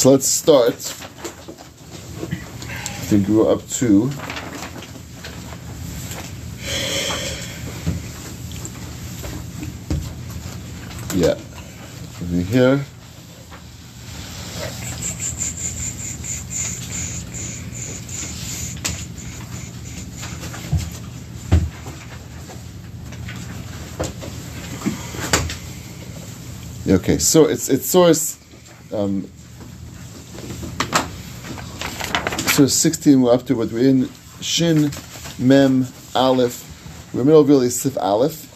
So let's start. I think we're up to. Yeah. Over here. Okay, so it's it's source um, source sixteen. We're up to what we're in Shin Mem Aleph. We're in the middle of really Sif Aleph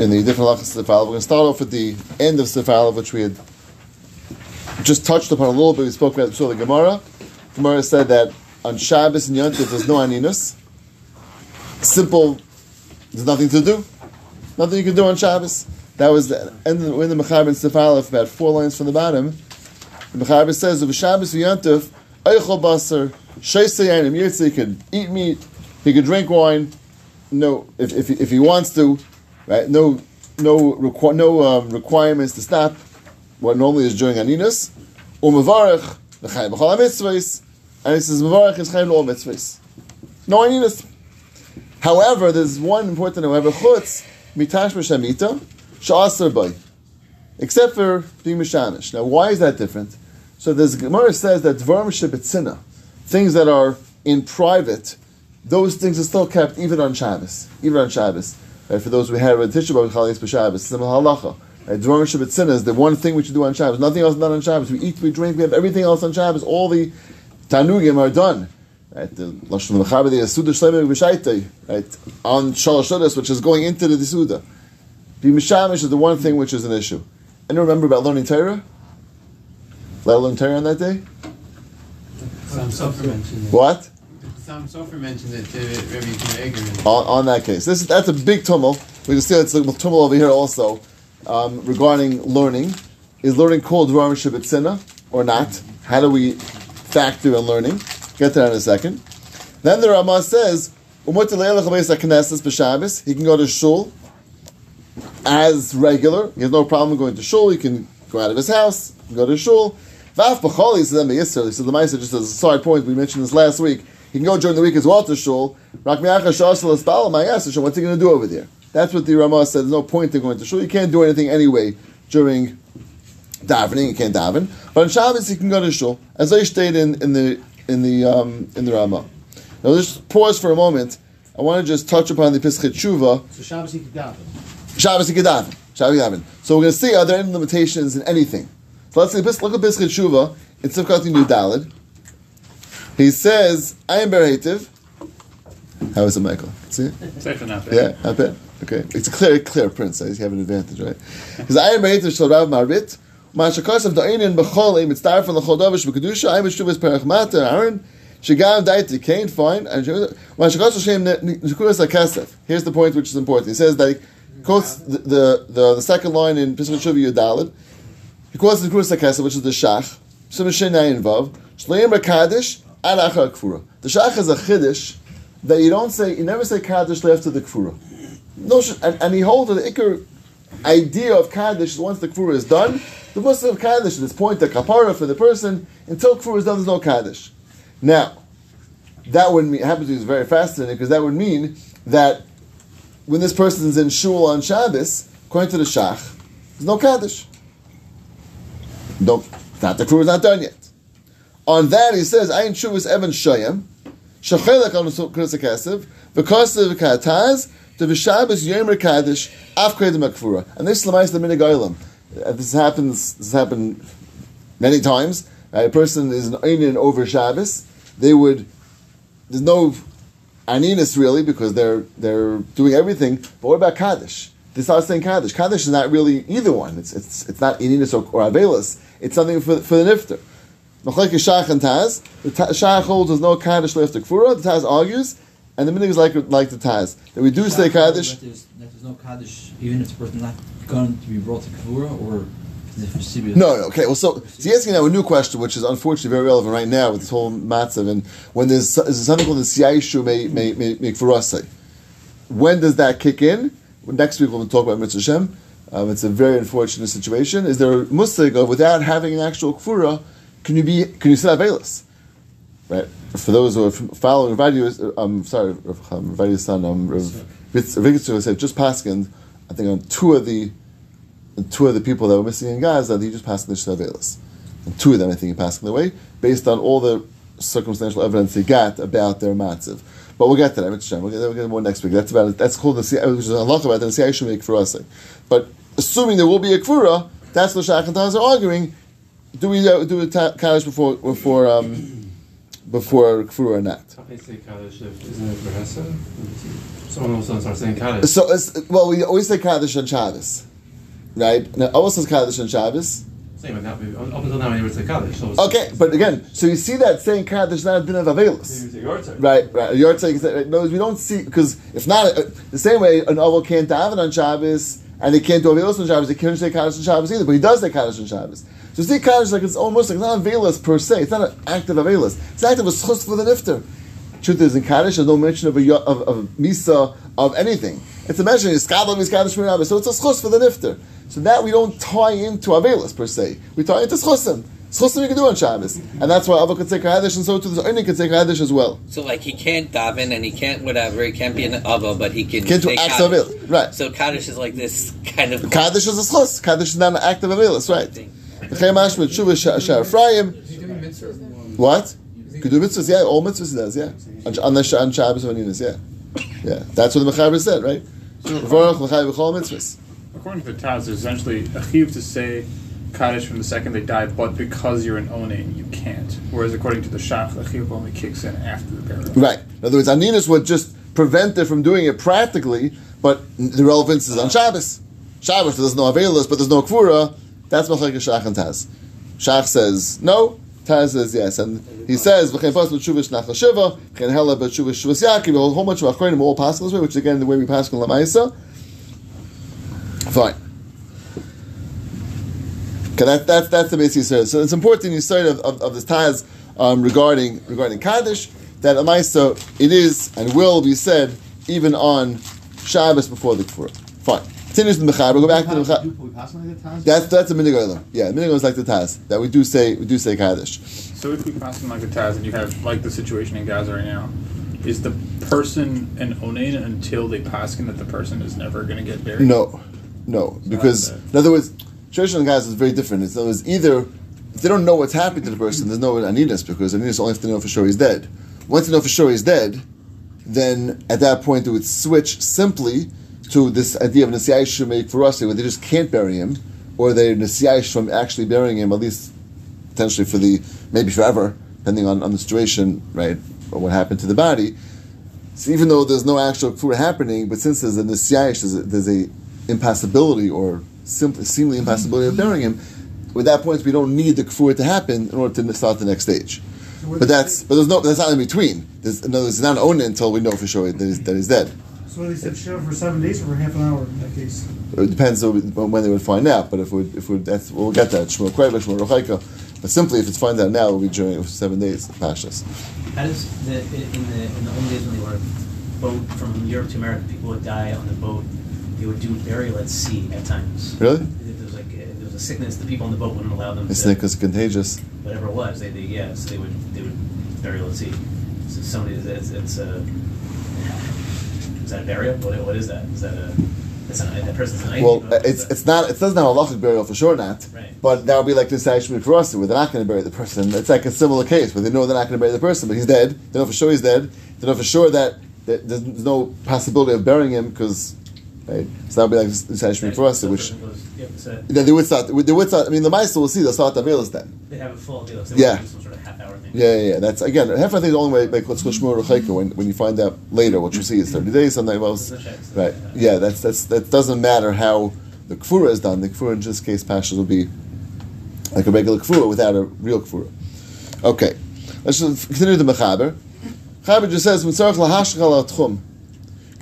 in the different halachas of Sif Aleph. We're going to start off at the end of Sif Aleph, which we had just touched upon a little bit. We spoke about the Gemara. Gemara said that on Shabbos and Yom there's no aninus. Simple. There's nothing to do. Nothing you can do on Shabbos. That was the end of, when the Mechaber in Sif Aleph, about four lines from the bottom. The Mechaber says, "Of Shabbos v'Yantif, eichel basar, sheisayanim yirtze, he could eat meat, he could drink wine. No, if, if, if he wants to, right? No, no, requ- no um, requirements to stop. What normally is during Aninus, umavarech v'chayim b'chol mitzvahs, and he says mavarech is chayim all mitzvahs. No Aninus. However, there's one important however chutz mitash b'shamita sha'asar bay, except for being mishanish. Now, why is that different? So the Gemara says that dvarim shebetzina, things that are in private, those things are still kept even on Shabbos, even on Shabbos. Right, for those who have a Tisha B'Av Chalis B'Shabbos, similar halacha. Right, dvarim shebetzina is the one thing we should do on Shabbos. Nothing else done on Shabbos. We eat, we drink, we have everything else on Shabbos. All the tanugim are done. Right, the lashon mechaber the Suda Shleimah B'Shaitei, right, on Shalosh Chodesh, which is going into the Suda. Be mishamish is the one thing which is an issue. And remember about learning Torah? Let learn Torah on that day? Sofer mentioned it. What? Some Sofer mentioned it to Rabbi Yehuda On, on that case. This is, that's a big tumult. We can see it's a tumult over here also um, regarding learning. Is learning called Dvarim Shabbatzina or not? How do we factor in learning? Get to that in a second. Then the Ramah says, "Umot leilach habeis haknesses. He can go to shul as regular. He has no problem going to shul. He can go out of his house, go to shul. Vaf b'choli says that Yisrael. So the Ma'aser just as a side point, we mentioned this last week. He can go during the week as well to shul. Rak mi'acha shasal espal ma'aser. What's he going to do over there? That's what the Ramah said. There's no point in going to shul. You can't do anything anyway during davening. You can't daven. But on Shabbos he can go to shul, as I stated in, in the in the um, in the Ramah. Now just pause for a moment. I want to just touch upon the Pischet Tshuva. So Shabbos he could daven. Shabbos he could daven. Shabbos he could daven. So we're going to see are there any limitations in anything. So let's see. Look at Pischet Tshuva in Sivkat New Dalid. He says, "I am berhetiv." How is it, Michael? See? It's actually not bad. Yeah, not bad. Okay, it's a clear, clear print, so you have an advantage, right? Because I am berhetiv shel Rav Marbit. Mashakos of Da'inin b'chol im mitzdarf and l'chol davish b'kedusha. I am b'shuvas perach mata Aaron. Shagam daiti kain fine. And Mashakos Hashem nekudos hakesef. Here's the point which is important. He says that he quotes the the, the, the second line in Pesach Shuvi Yudalid. He quotes the nekudos hakesef, which is the shach. Simashin Nayin Vav. Shleim Kaddish ad achar kfura. The shach is a chiddush that you don't say. You never say Kaddish after the kfura. No, and, and he holds the ikr idea of Kaddish is once the kfura is done, the Muslim of Kaddish at this point, the kapara for the person, until kfura is done, there's no Kaddish. Now, that would mean, happens to be very fascinating because that would mean that when this person is in shul on Shabbos, according to the Shach, there's no Kaddish. No, not the crew is not done yet. On that, he says, i Ayin Shuvas Evan Shayim, Shachelek on Kursa Kesev, because of Kataz, the Vishabas Yomer Kaddish, Afkred Makfura. And this is the Minigailam. This happens, this happened many times. Uh, a person is an Einin over Shabbos, they would, there's no Aninus really, because they're, they're doing everything, but what about Kaddish? They start saying Kaddish. Kaddish is not really either one. It's, it's, it's not Aninus or, or Avelis. It's something for, for the Nifter. Machlek Shach and Taz. The ta- Shach holds there's no Kaddish left to Kfura. The Taz argues, and the minig is like like the Taz that we do say Kaddish. That there's, that there's no Kaddish, even if the person not going to be brought to Kavura or is? No, no, okay. Well, so he's asking now a new question, which is unfortunately very relevant right now with this whole matzav. And when there's, there's something called the Siyaishu may may may make for us say, when does that kick in? Next week we'll talk about Mitzvah Shem. Um, it's a very unfortunate situation. Is there a mustig of without having an actual kfura, can you be can you still have Eilis? Right. For those who are following Ravadius, um, sorry, Rav- Ravadius son, um, Rav Vitzu said just paskin. I think on two of the two of the people that were missing in Gaza, he just passed the Shavelis. And two of them, I think, he passed the way based on all the circumstantial evidence he got about their matziv. But we'll get to that. Mitzvah. We'll get, we'll get more next week. That's about it. That's called the which is a halach about. The CIA should make for us. But assuming there will be a kfura, that's what Shach and Taz are arguing. Do we uh, do a ta- kaddish before before um, before kfura or not? You say Kaddish if isn't it Verhesa? Someone will start saying Kaddish. So, it's, well, we always say kaddish on Shabbos, right? Now, always says kaddish on Shabbos. Same, up until now, we never say Kaddish. So it's- Okay, but again, so you see that saying kaddish not a din of avelis. Maybe it's a yard side. Right, right. Your take is that no, we don't see because if not uh, the same way an oval can't daven on Shabbos and they can't do avelos on Shabbos, they can't say kaddish on Shabbos either. But he does say kaddish on Shabbos. So see kaddish like it's almost like not avelos per se. It's not an act active avelos. It's an active a schus for the nifter. Truth is, in kaddish, there's no mention of a of, of misa of anything. It's a mention of skadol miskaddish mirabah. So it's a schus for the nifter. So that we don't tie into avelos per se. We tie into schusim. Schusim you can do on Shabbos, and that's why Ava could say kaddish, and so too the only could say kaddish as well. So like he can't daven and he can't whatever. He can't be an ava, but he can. Can't do acts of Kaddish. it. Right. So kaddish is like this kind of Kaddish is a schus. Kaddish is not an act of avilis, right? thing. Chemash with Shuvah Shar Ephraim. Is he doing mitzvahs now? What? Could do mitzvahs, yeah. All mitzvahs he does, yeah. On, on, the, on Shabbos and Aninas, yeah. Yeah. That's what the Mechaber said, right? According to the Taz, there's essentially a chiv to say Kaddish from the second they die, but because you're an Onain, you can't. Whereas according to the Shach, the chiv only kicks in after the burial. Right. In other words, Aninas would just prevent it from doing it practically, but the relevance is on Shabbos. Shabbos, there's no Avelis, but there's no Kvura. That's Mechalek Shach and Taz. Shach says no. Taz says yes, and he says v'chein fas b'tshuvish nachal shiva, v'chein hela b'tshuvish shuvas yaakov. A whole bunch of achronim all pass this way, which again the way we pass in Lamaisa. Fine. Okay, that, that, that's the basic Yisrael. So it's important in Yisrael of, of, of this Taz um, regarding regarding Kaddish that Lamaisa it is and will be said even on Shabbos before the Kfur. Fine. Continues the Mechaber. Go back to the Mechaber. We pass on like the Taz? That's that's a minig olam. Yeah, minig olam is like the Taz that we do say we do say Kaddish. So if we pass in like the Taz and you have like the situation in Gaza right now, is the person an Onain until they pass in that the person is never going to get buried? No, no, because in other words, traditional Gaza is very different. It's, in other words, either if they don't know what's happened to the person, there's no anidus because anidus only have to know for sure he's dead. Once they know for sure he's dead, then at that point they would switch simply to this idea of nesiyayish make for us, where they just can't bury him, or they're from actually burying him, at least potentially for the maybe forever, depending on, on the situation, right, or what happened to the body. So even though there's no actual kfur happening, but since there's a nisyayish, there's a, there's a impassibility or simply seemingly impassibility of burying him, at that point we don't need the kfur to happen in order to start the next stage. But that's but there's no that's not in between. There's no there's not an owned until we know for sure that he's, that he's dead. So they said shiva for seven days or for half an hour in that case? It depends on when they would find out. But if we if we that's we'll get that Shmuel Krevach, Shmuel Rochaika. But simply if it's find out now, it will be during seven days pashas. How does the in the in the old days when they were boat from Europe to America, people would die on the boat. They would do burial at sea at times. Really? If there was like if there was a sickness, the people on the boat wouldn't allow them It's to because contagious. whatever it was. They, they yeah, so they would they would burial at sea. So somebody it's, it's a is that a burial? What, what is that? Is that a it's an, that person's an Well, it's it's not it doesn't have a halachic burial for sure not. Right. But that would be like this actually for us where they're not going to bury the person. It's like a similar case where they know they're not going to bury the person, but he's dead. They know for sure he's dead. They know for sure that, that there's no possibility of burying him because. Right? So that would be like actually for us, which yeah, so they would start. They would start. I mean, the mice will see. They'll start the veils then. they have a full deal. So Yeah. they would do some sort of half hour thing. Yeah, yeah, yeah. That's again. Half I think the only way like what's called shmur rechaika when when you find out later what you see is thirty days, something else. Right. Yeah. That's that's that doesn't matter how the kfura is done. The kfura in this case, pashas will be like a regular kfura without a real kfura. Okay. Let's just continue the mechaber. Mechaber just says mitzarach lahashchal al tchum.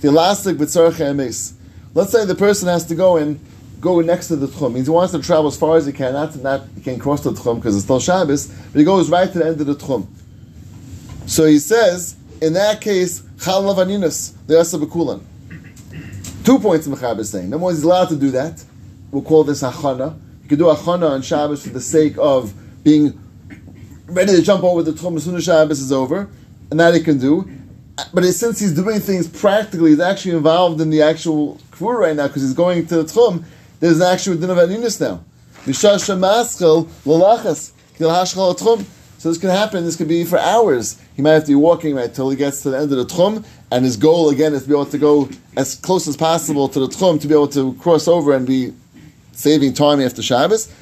The elastic b'tzarach emes. Let's say the person has to go and go next to the tchum. Means he wants to travel as far as he can. Not to not he can't cross the tchum because it's still Shabbos, but he goes right to the end of the tchum. So he says, in that case, chal lavaninas le'asa b'kulan. Two points the is saying. Number one, he's allowed to do that. we'll call this achana. You could do achana on Shabbos for the sake of being ready to jump over the tchum as soon as Shabbos is over, and that he can do. But since he's doing things practically, he's actually involved in the actual kvura right now because he's going to the tchum. There's an actual din of aninus now. So this can happen. This could be for hours. He might have to be walking right till he gets to the end of the tchum, and his goal again is to be able to go as close as possible to the tchum to be able to cross over and be saving time after Shabbos.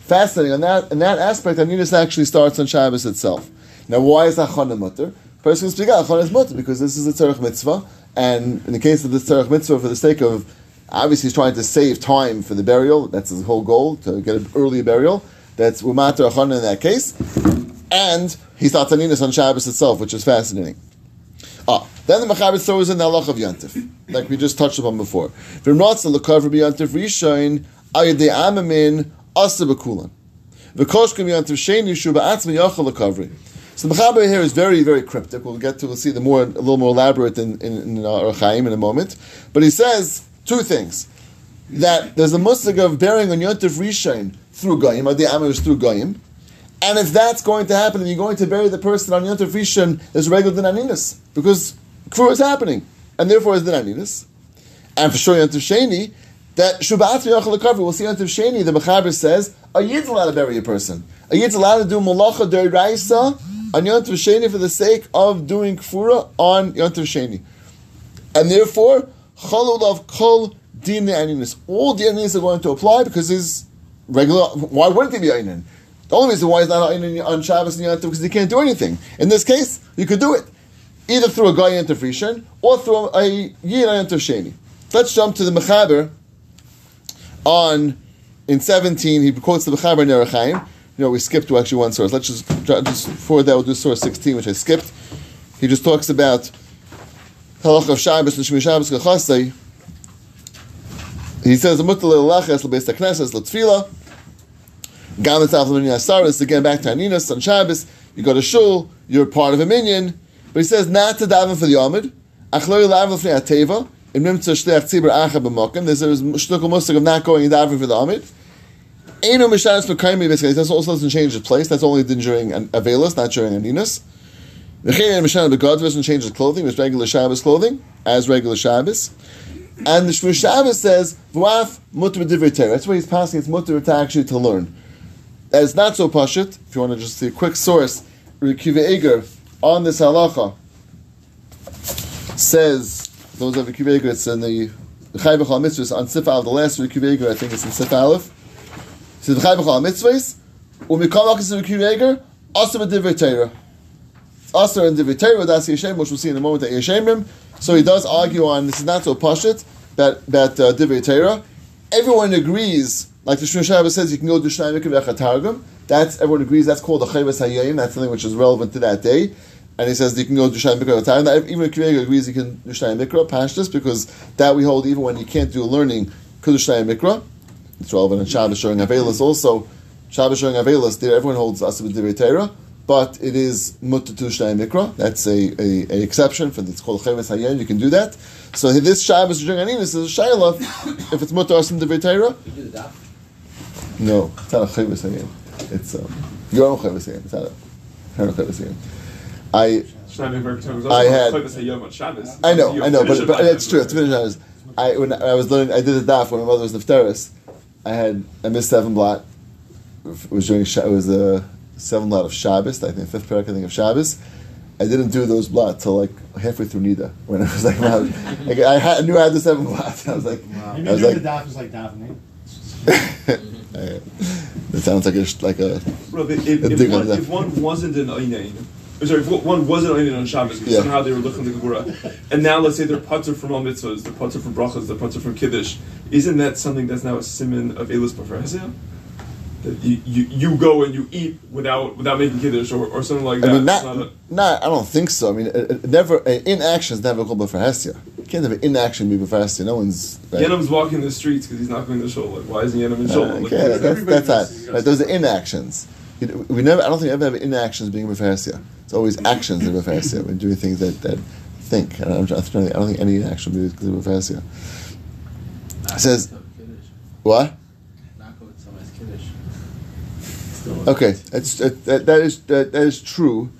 Fascinating. On that, in that aspect, Aninus actually starts on Shabbos itself. Now, why is Achana mutter? Person speak out, is mutter because this is a tzarech mitzvah, and in the case of the tzarech mitzvah, for the sake of obviously he's trying to save time for the burial. That's his whole goal to get an early burial. That's umater Achana in that case, and he starts Aninus on Shabbos itself, which is fascinating. Ah, then the Mechaber throws in the halach of Yantif, like we just touched upon before. V'mratza l'kavr b'yantif rishon ayadei amamin asa b'kulan. V'koshkem yantif sheni shu ba'atzmi yachal l'kavri. So the Mechaber here is very, very cryptic. We'll get to, we'll see the more, a little more elaborate in, in, in our Chaim in a moment. But he says two things. That there's a musig of bearing on Yontif Rishon through Goyim, Adei Amim is through Goyim. And if that's going to happen, and you're going to bury the person on Yontif Rishon, there's regular Dinaninus. Because Kfur is happening. And therefore is Dinaninus. And for sure Yontif Sheni, that Shubat Yachal Lekavri, we'll see Yontif Sheni, the Mechaber says, a Yid's allowed to bury a person. A Yid's allowed to do Malacha Raisa on Yontif Sheni for the sake of doing Kfura on Yontif Sheni. And therefore, Chalul of Kol Din Aninus. All the Aninus are going to apply because he's regular. Why wouldn't he be Ainin? The only reason why he's not Ainin on Shabbos and Yom because he can't do anything. In this case, you could do it either through a guy Yontif Rishon or through a Yid Yontif Sheni. Let's jump to the Mechaber on in 17. He quotes the Mechaber in Yerechaim. You know, we skipped to actually one source. Let's just, just before that, we'll do source 16, which I skipped. He just talks about halach of Shabbos and Shmi Shabbos Kachasei. He says, "Mutal lelaches lebeis hakneses letfila." Gam etzaf leminyan asaris. Again, back to Aninas on Shabbos. You go to shul. You're part of a minion, But he says not to daven for the Yomid. Achloi lav lefnei ateva. Im nimtza shleach tzibur acha b'mokim. There's a shtukal musik of not going and davening for the Yomid. Einu mishanis mekaymi basically. That also doesn't change its place. That's only during Avelis, not during Aninas. V'chein mishanis begad doesn't change his clothing. It's regular Shabbos clothing, as regular Shabbos. And the Shmur Shabbos says, V'af mutter. That's why he's passing. It's mutter to actually to learn. That is not so pashut. If you want to just see a quick source, Rekiva Eger on this halacha says, those of Rekiva Eger, it's in the Chai B'chal Mitzvahs on Sif the last Rekiva Eger, I think it's in Sif Aleph. It says, Chai B'chal Mitzvahs, Umikam Akas Rekiva Eger, Asa b'divrei Torah. Asa and divrei Torah, that's Yeshem, which we'll see in a moment at Yeshemim. So he does argue on, this is not so pashut, that, that uh, Everyone agrees, like the Shmiras Shabbos says, you can go to Shnai Mikra V'Chatargum. That's, everyone agrees, that's called the Chayvas Hayyim, that's something which is relevant to that day. And he says you can go to Shnai Mikra V'Chatargum. Even Kirega agrees you can do Shnai Mikra, Pashtus, because that we hold even when you can't do learning, Kudush Shnai Mikra. It's relevant in Shabbos showing Avelis also. Shabbos showing Avelis, there everyone holds Asab Divrei Torah, but it is Mutta to Shnai Mikra. That's a, a, a exception for it's called Chayvas Hayyim, you can do that. So this Shabbos during Aninus is a Shayla, if it's Mutta Asim Divrei Torah, You do the daf. no, it's not a chayvus hayim. It's um, your own chayvus hayim. It's not a her chayvus hayim. I I had- I know I know, but, but it's true. It's finish honest. I when I was learning, I did the daf when my mother was nefteris. I had I missed seven blot. It was during Sha- it was the seven lot of Shabbos. I think fifth parak I think of Shabbos. I didn't do those blot till like halfway through Nida when I was like, wow, like I, had, I knew I had the seven blot. I was like, Maybe I was doing like, the daf is like davening. I- that sounds like a like a Well, if, A if, one, if one wasn't an Einain, or sorry, if one wasn't Einain on Shabbos, because Yeah. somehow they were looking the Gemara, and now let's say they're putter from all mitzvahs, they're putter from brachas, they're putter from kiddush, isn't that something that's now a simon of Elis B'Farhezia? That you, you, you go and you eat without without making kiddush or, or something like that. I mean, not, not a- not, I don't think so. I mean, it, it never, uh, inaction is never called for Hestia. You can't have an inaction be for Hestia. No one's. Right? Yenam's walking the streets because he's not going to shul. Like, why isn't Yenam in Uh, shul? okay, Like, that's, everybody that's knows- not. Right, those are inactions. You- We never, I don't think we ever have inactions being with Hestia. It's always actions in with Hestia. We're doing things that, that think. And I'm trying to think, I don't think any inaction be with Hestia. It says, what? still. Okay, that's, that, that, that is that, that is true.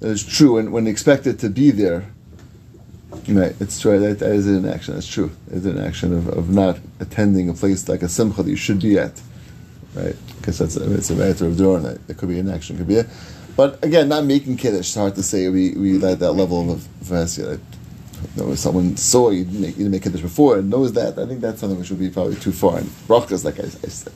That is true, and when expected to be there, right? It's true. That, that is an action. That's true. It's an action of, of not attending a place like a simcha that you should be at, right? Because that's a, it's a matter of and it, it could be an action, could be it. But again, not making kiddush. It's hard to say we we at that level of vasia. You know, if someone saw you make, you make kiddush before and knows that, I think that's something which would be probably too far. And brachas, like I, I said,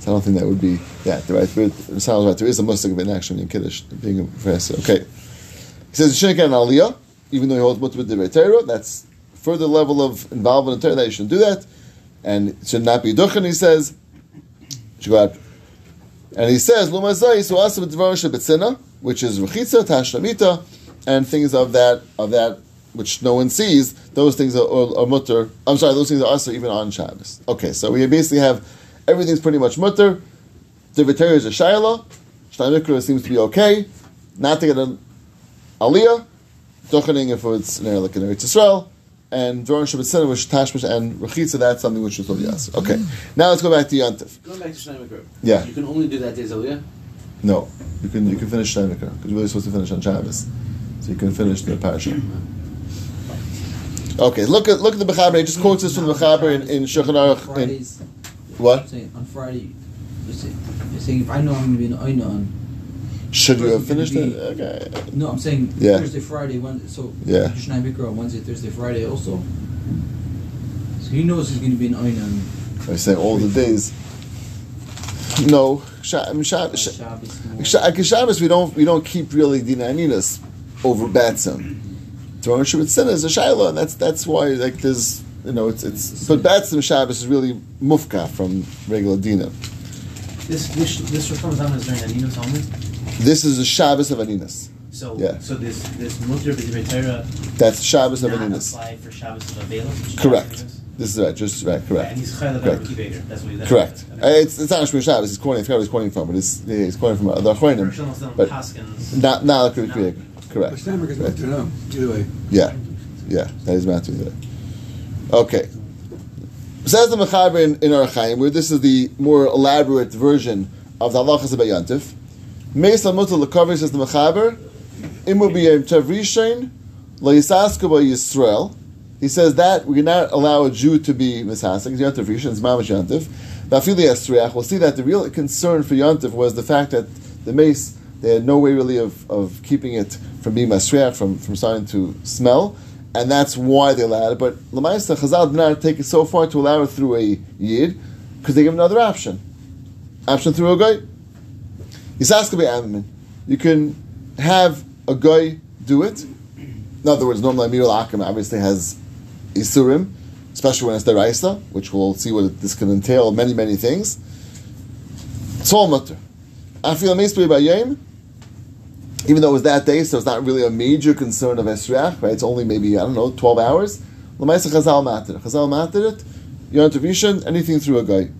so I don't think that would be that The right, it sounds right. There is a musik of an action in kiddush being a professor. Okay, he says you shouldn't get an aliyah, even though he holds mutter with the Torah. That's further level of involvement in Torah that you shouldn't do that, and it should not be duchen. He says, should go out. And he says, Lumazai, so Dvar Shabetzina, which is Rechitza, Tashlamita, and things of that, of that which no one sees, those things are, are, are mutter. I'm sorry, those things are also even on Shabbos. Okay, so we basically have everything's pretty much mutter. The Viteri is a Shaila, Shtaimikra seems to be okay, not to get an Aliyah, Duchening if it's an area like in Eretz Yisrael, and Dvar Shabetzina, which is Tashmish, and Rechitza, that's something which is Yasser. Okay, now let's go back to Yantif. Going back to Shnei Yeah. You can only do that days Aliyah? No, you can you can finish Shtaimikra, because you're really supposed to finish on Shabbos. So you can finish the parasha. Okay, look at look at the Mechaber. He just quotes this from the Mechaber in, in Shulchan Aruch. In. What Saying on Friday, you're saying, if I know I'm going to be in Aina on. should you have finished be- it? Okay. No, I'm saying Yeah. Thursday, Friday, Wednesday. So Yeah. Mikra on Wednesday, Thursday, Friday also. So he knows he's going to be in Aina on I say all the days. No, I mean, Sha- Sha- Shabbos. more. Sha- like Shabbos we don't we don't keep really dinaninas over batsim. Throwing Shabbat Sin is a shaila, and that's that's why like there's you know it's it's but batsim Shabbos is really mufka from regular dina. This this this Rosh Hashanah is during Aninos only. This is a Shabbos of aninas. So Yeah. so this this mutter b'divrei Torah That's Shabbos of not aninas. apply for Shabbos of Avelos. Correct. This is right. Just right. Correct. And he's chaylev Correct. That's what that's Correct. what- Uh, It's it's not Shmiras Shabbos. He's quoting. I forgot where he's quoting from, but it's yeah, he's quoting from the Rosh Achronim. But not not the Krieg. Correct. Steinberg is right to know. Either way. Yeah, yeah, that is Matthew there. Okay. Says the Mechaber in, in Archaim, where this is the more elaborate version of the halachas about Yantif. Meis Lamuta Lekaver says the Mechaber, Imu b'yem tev rishon le'isaska Yisrael. He says that we cannot allow a Jew to be mishasik. Yantif rishon is mamash Yantif. Vafili Esriach. We'll see that the real concern for Yantif was the fact that the mace they had no way really of, of keeping it from being masriach, from, from starting to smell, and that's why they allowed it. But Lamaisa Chazal did not take it so far to allow it through a yid, because they give another option. Option through a guy. You can have a guy do it. In other words, normally Amir Akim obviously has Isurim, especially when it's the Raisa, which we'll see what this can entail, many, many things. It's all mutter. I feel amazed by Yom, even though it was that day, so it's not really a major concern of Esriach, right? It's only maybe, I don't know, 12 hours. Lamaisa Chazal Matir. Chazal Matir it, Yom Tavishan, anything through a guy.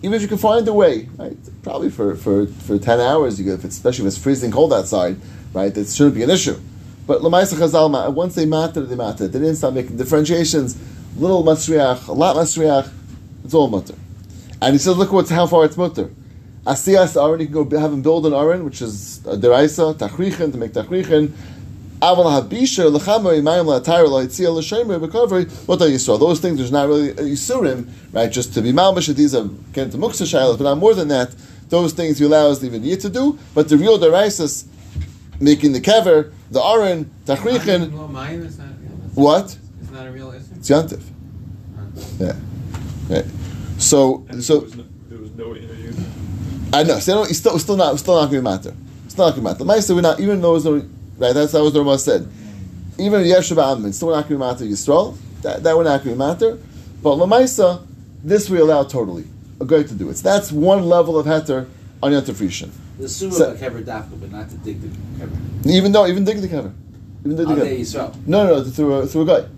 Even if you can find a way, right? Probably for, for, for 10 hours, you could, if it's, especially if it's freezing cold outside, right? That shouldn't be an issue. But Lamaisa Chazal, once they matter, they matter. They didn't start making differentiations. Little masriach, a lot masriach, it's all mutter. And he says, look what's how far it's mutter. Asiyas Aaron, you can go have him build an Aaron, which is a deraisa, tachrichin, to make tachrichin. Aval habisha lechama imayim la'atayr la'itzia l'shemer b'kavri. What are you Yisrael? Those things there's not really a yisurim, right? Just to be malmash these are getting to muksa shaylas, but not more than that. Those things you allow us even yet to do, but the real deraisas, making the kever, the Aaron, tachrichin. Well, mine is not. Yeah, that's- What? It's not a real issue. It's yantiv. Yeah. Right. So And so. there was no, there was no interview. I know. So it's still, still not, still not going to matter. It's not going to matter. The Meister, we're not, even though it's no, right, that's that was what Rama said. Even Yesh Amin, still not going to matter Yisrael. That, that would not going to matter. But Lamaisa, this we allow totally. A guy to do it. So that's one level of heter on Yom Tov The sumer So- kever dafka, but not to dig the kever. Even though, even dig the cover. Even dig the Al cover. Dei Yisrael. No, no, no, through a, through a guy.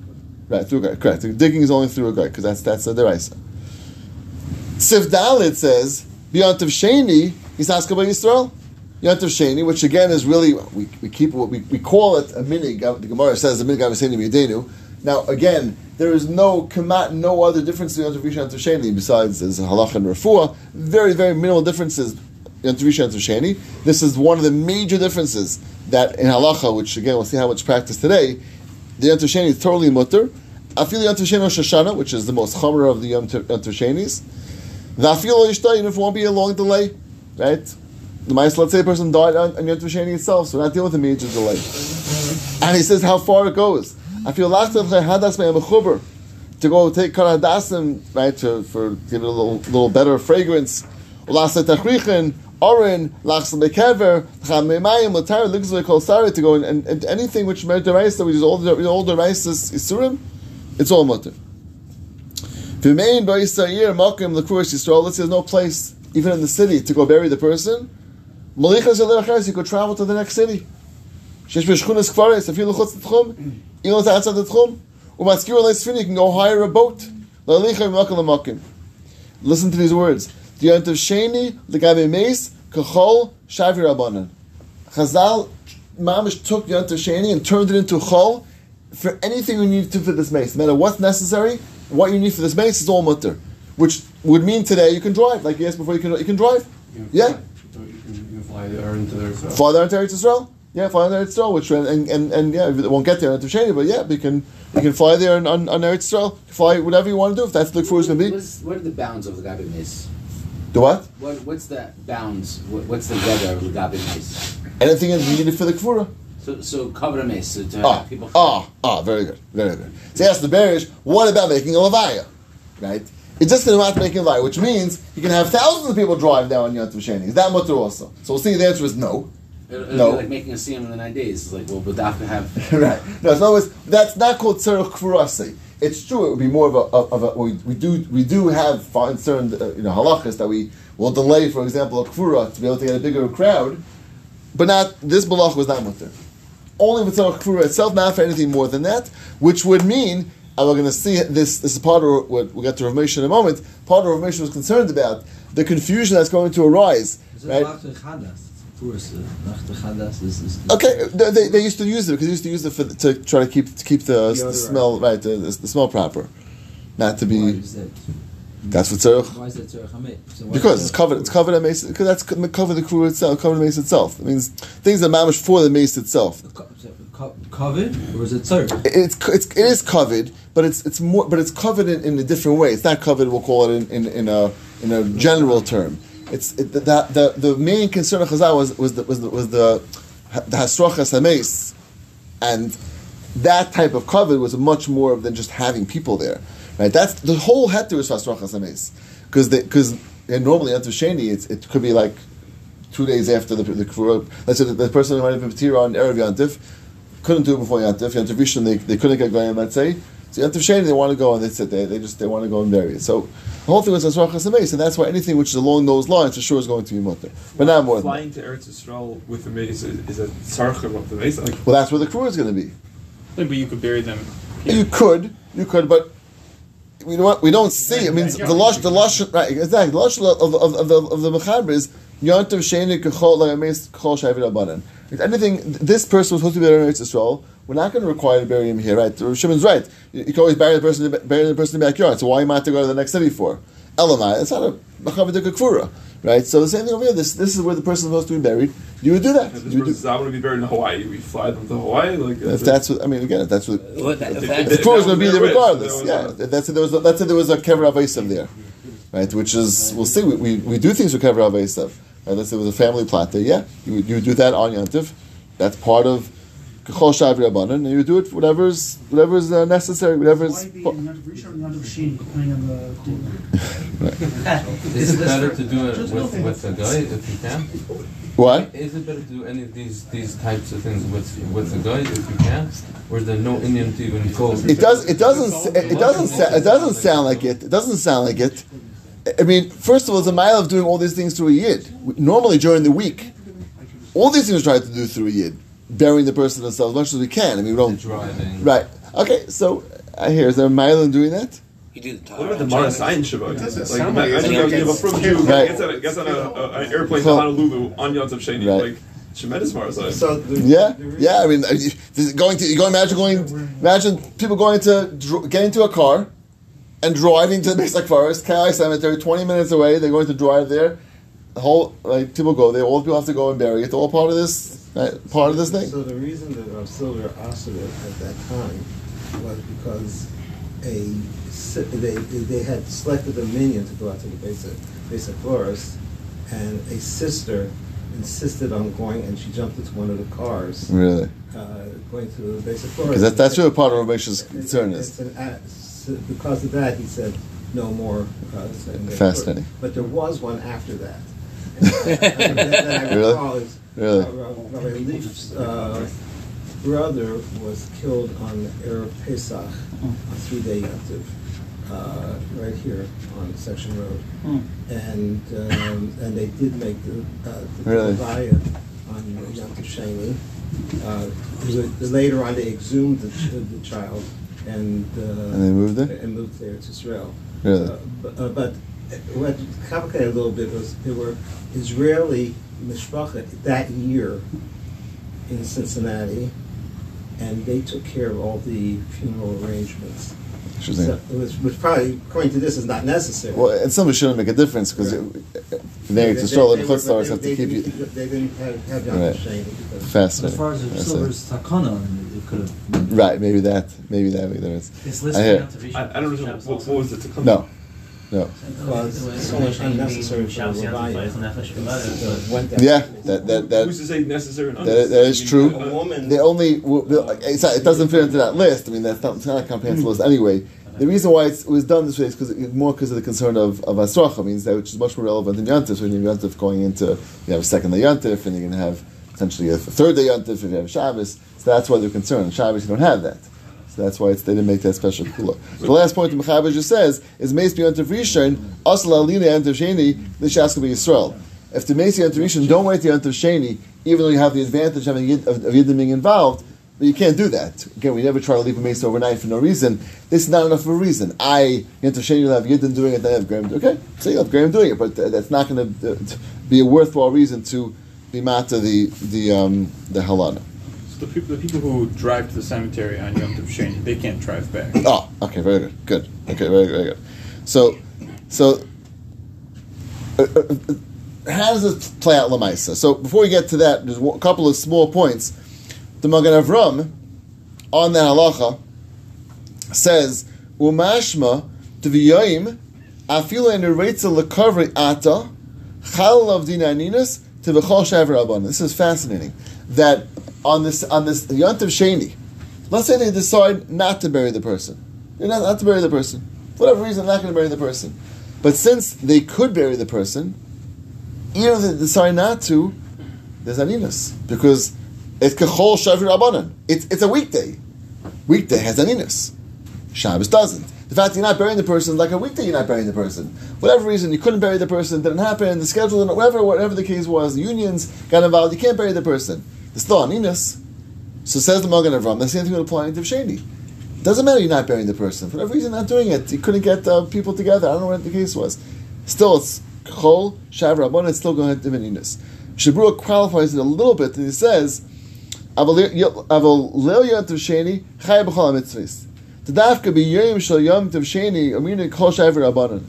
Right, through a guy. Correct. Digging is only through a guy because that's that's a deraisa. Sif Dalit says Yontav Sheni he's asking about Yisrael. Yontav Sheni, which again is really we, we keep what we, we call it a minig. The Gemara says a minig avaseni midenu. Now, again, there is no kamat, no other difference in Yom Tov Rishon Sheni besides there's halach and refuah. Very, very minimal differences and Sheni. This is one of the major differences that in halacha, which again we'll see how much practice today. The Yom Sheni is totally mutter. Afil Yom Tov Sheni Rosh Hashanah, which is the most chomer of the Yom Tov Shenis. Even if it won't be a long delay, right? The mice, let's say a person died on, on Yom Tov itself, so we're not dealing with a major delay. And he says how far it goes. I feel to go take karadasim right to for give it a little little better fragrance. Orin lachsel mekever chamemayim latar ligzle kol sari to go and, and, and anything which merit deraisa which is all the all raisas isurim, it's all mutter. V'mein ba'isayir makim l'kuris Yisrael. Let's say there's no place, even in the city, to go bury the person. Malichas yalecheres, you could travel to the next city. Shesh v'shchunas kfares, if you look at the tchum, you look at the tchum. U'matzkir le'sfin, you can go hire a boat. L'alicha makim l'makim. Listen to these words. The end of Sheni, the Gabi Mace, Kachol, Shavi Rabbanan. Chazal Mamish took Yantav Sheni and turned it into Chol for anything you need to for this mace. No matter what's necessary, what you need for this mace is all mutter. Which would mean today you can drive, like you asked before, you can, you can drive. You can Yeah. fly. You can, you can fly there into there. So. Fly there into Eretz Yisrael. Yeah, fly there into Israel, which and, and, and yeah, it won't get there into Sheni, but yeah, you can you can fly there on, on, on Eretz Yisrael. Fly whatever you want to do. If that's what the food is going to be. What's, what are the bounds of the Gabi Mace? Do what? What, what's the bounds? What, what's the weather of the Gabi Mace? Anything that's needed for the kfura. So, so cover mace so to Ah, people. ah, ah, very good, very good. So yes, the bearish. What about making a levaya? Right? It's just about making a levaya, which means you can have thousands of people drive down on Yom Sheni. Is that mutter also? So we'll see. The answer is no. It'll, it'll No. be like making a siyam in the nine days. It's like, well, but have to have. right. No, it's always that's not called tzarech kfurase. It's true. It would be more of a of a we, we do we do have certain uh, you know halachas that we will delay, for example, a kfura to be able to get a bigger crowd, but not this malach was not mutter. Only with tzarech kfura itself, not for anything more than that, which would mean. And we're going to see this. This is part of what we'll get to Rav in a moment. Part of Rav was concerned about the confusion that's going to arise. Right? Lachter Chadas? Of course, uh, Lachter Chadas is, is. Okay, they, they- used to use it because they used to use it for, to try to keep to keep the, the smell right, the, the, smell proper, not to be. That? That's what tzarech. Why is that Tzarech? So Because it's covered. It's covered in mace. Because that's covered the crew itself. Covered the mace itself. It means things that mamish for the mace itself. Co- co- Covered or is it Tzarech? It- It's it's it is covered, but it's it's more but it's covered in, in a different way. It's not covered. We'll call it in, in, in a in a general term. It's it, the, the the main concern of Chazal was was the was the, was the the hasrochas and that type of cover was much more than just having people there, right? That's the whole heter is hasrochas hameis, because because normally after sheni it's, it could be like two days after the the kfura. Let's say the, the person who might have been patira on erev yantif couldn't do it before yantif. Yantif rishon they, they couldn't get going. Let's say so yantif sheni they want to go and they sit there. They just they want to go and bury it. So the whole thing was hasrochas hameis, and that's why anything which is along those lines for sure is going to be mutter, but not more than that. Flying to Eretz Yisrael with the mace is, is a tzarchim of the mace. Like, Well, that's where the crew is going to be. But you could bury them. You could, you could, but know what? We don't see. I mean, the lush, the lush, right? Exactly. The lush of, of, of, the of the mechaber is yontav sheni kachol lagamis kachol shavir abanan. If anything, this person was supposed to be buried in Eretz Yisrael. We're not going to require to bury him here, right? Shimon's right. You, you can always bury the person, bury the person in the backyard. So why am I have to go to the next city for? Elamai. It's not a mechaber de kfura, right? So the same thing over here. This this is where the person is supposed to be buried. You would do that. if You this would do, person's not going to be buried in Hawaii, we fly them to Hawaii. Like, if that's what I mean, again, if that's what Well, that- If- that- if- the if is going to be there regardless. then Yeah, there was that's it. There was a, that's it. There was a kever avasav there, right? Which is we'll see. We, we, we do things with kever avasav. Right? Let's say there was a family plot there. Yeah, you would, you would do that on yantiv. That's part of kachol shabri abanan, and you do it whatever's whatever's uh, necessary, whatever's. Why be in Yom Tov Rishon or Yom Tov Sheni, depending on the quarter? Is it better to do it with, with a guy if you can? What? Is it better to do any of these these types of things with with a guy if you can? Or is there no Indian to even go? It does. It doesn't. It doesn't. sa- It doesn't sound like it. It doesn't sound like it. I mean, first of all, it's a mile of doing all these things through a yid. Normally during the week, all these things we try to do through a yid, burying the person themselves as much as we can. I mean, we don't. Driving. Right. Okay. So I hear. Is there a mile in doing that? You do the What about the Torah. Marasayan Shabbat? doesn't Like, sound like imagine it. you have a from Jew Right. gets on, a, gets on a, a, an airplane Cool. to Honolulu on Yom Tov Sheni. Right. Like, Tremendous Marzai. So the, Yeah, the yeah. I mean, uh, you- this is going to you go imagine going, imagine people going to dr- get into a car and driving to the Mesa Forest, Kai Cemetery, twenty minutes away. They're going to drive there. The whole like people go there. All people have to go and bury it. All part of this, uh, part of this thing. So the reason that Rav Silver asked at that time was because a they they had selected a minion to go out to the basic basic forest, and a sister insisted on going, and she jumped into one of the cars. Really, Uh, going to the basic forest. because that, that's really part of Ramesh's concern is. so because of that, he said no more. Uh, Fascinating. But there was one after that. And, uh, that, that I Really? is Really? uh, Rabbi Leaf's uh, brother was killed on Erev Pesach, on three-day Yantiv, uh, right here on Section Road. And um, and they did make the uh, the Really? On Yantiv Sheni. Uh, later on, they exhumed the, the child and uh, And they moved it? and moved there to Israel. Really? Uh, but, uh, but what complicated a little bit was there were Israeli mishpacha that year in Cincinnati, and they took care of all the funeral arrangements. Interesting. So it was, which probably, according to this, is not necessary. Well, and some shouldn't make a difference because there to show the chutzlars have to keep you. They didn't have, have Yom Right. Sheni because As far as the Fascinating. silver's takana, it could have. Right, maybe that, maybe that, maybe there is. It's I listed hear. out to Rishon. I, I don't know what, what was it to come. No, no. because it's so much unnecessary for the Levaya. So it went that Yeah, that that that. Who's to say necessary? That, that is true. A woman. The only w- w- it's not, it doesn't fit into that list. I mean, that's not, it's not a comprehensive list anyway. The reason why it's, it was done this way is because more because of the concern of of asracha means that which is much more relevant in yantif. So when you have yantif going into you have a second day yantif and you're going to have essentially a third day yantif if you have Shabbos. So that's why they're concerned. Shabbos you don't have that. So that's why it's, they didn't make that special kula. The last point the Mechaber just says is Meis B'Yantiv Rishon Asla Alina Yantiv Sheni Lishaska Yisrael. If the Meis Yantiv Rishon don't wait the Yantiv Sheni, even though you have the advantage of Yid, of, of Yidden being involved, but you can't do that. Again, we never try to leave a Meis overnight for no reason. This is not enough of a reason. I Sheni will have Yidden doing it, then I have Graham. Okay, so you have Graham doing it, but that's not going to be a worthwhile reason to be mata the the um, the halana. The people, the people who drive to the cemetery on Yom Tov Sheni, they can't drive back. Oh, okay, very good, good. Okay, very very good. So, so uh, uh, how does this play out lamaisa? So before we get to that, there's a couple of small points. The Magen Avram on that halacha says umashma tviyayim afilu en reitza lekavri ata chal of dinaninas to v'chol shaver. This is fascinating. That on this on this yontiv sheni, let's say they decide not to bury the person, They're not, not to bury the person, for whatever reason, they're not going to bury the person. But since they could bury the person, even if they decide not to, there's aninus because it's kachol shaver abanan. It's it's a weekday. Weekday has aninus. Shabbos doesn't. The fact you're not burying the person, like a weekday, you're not burying the person. Whatever reason, you couldn't bury the person, didn't happen, the schedule, whatever, whatever the case was, the unions got involved, you can't bury the person. There's still aninus. So says the Magen Avram, the same thing would apply to Sheni. Doesn't matter you're not burying the person. For whatever reason, not doing it. You couldn't get uh, people together. I don't know what the case was. Still, it's Chol, Shav, Rabban, it's still going to Divininus. Shabrua qualifies it a little bit, and he says, Aval leo yantav sheni, chay b'chol ha-mitzvahs. Tadafka b'yoyim shel yom tav sheni, amina kol shav rabbanon.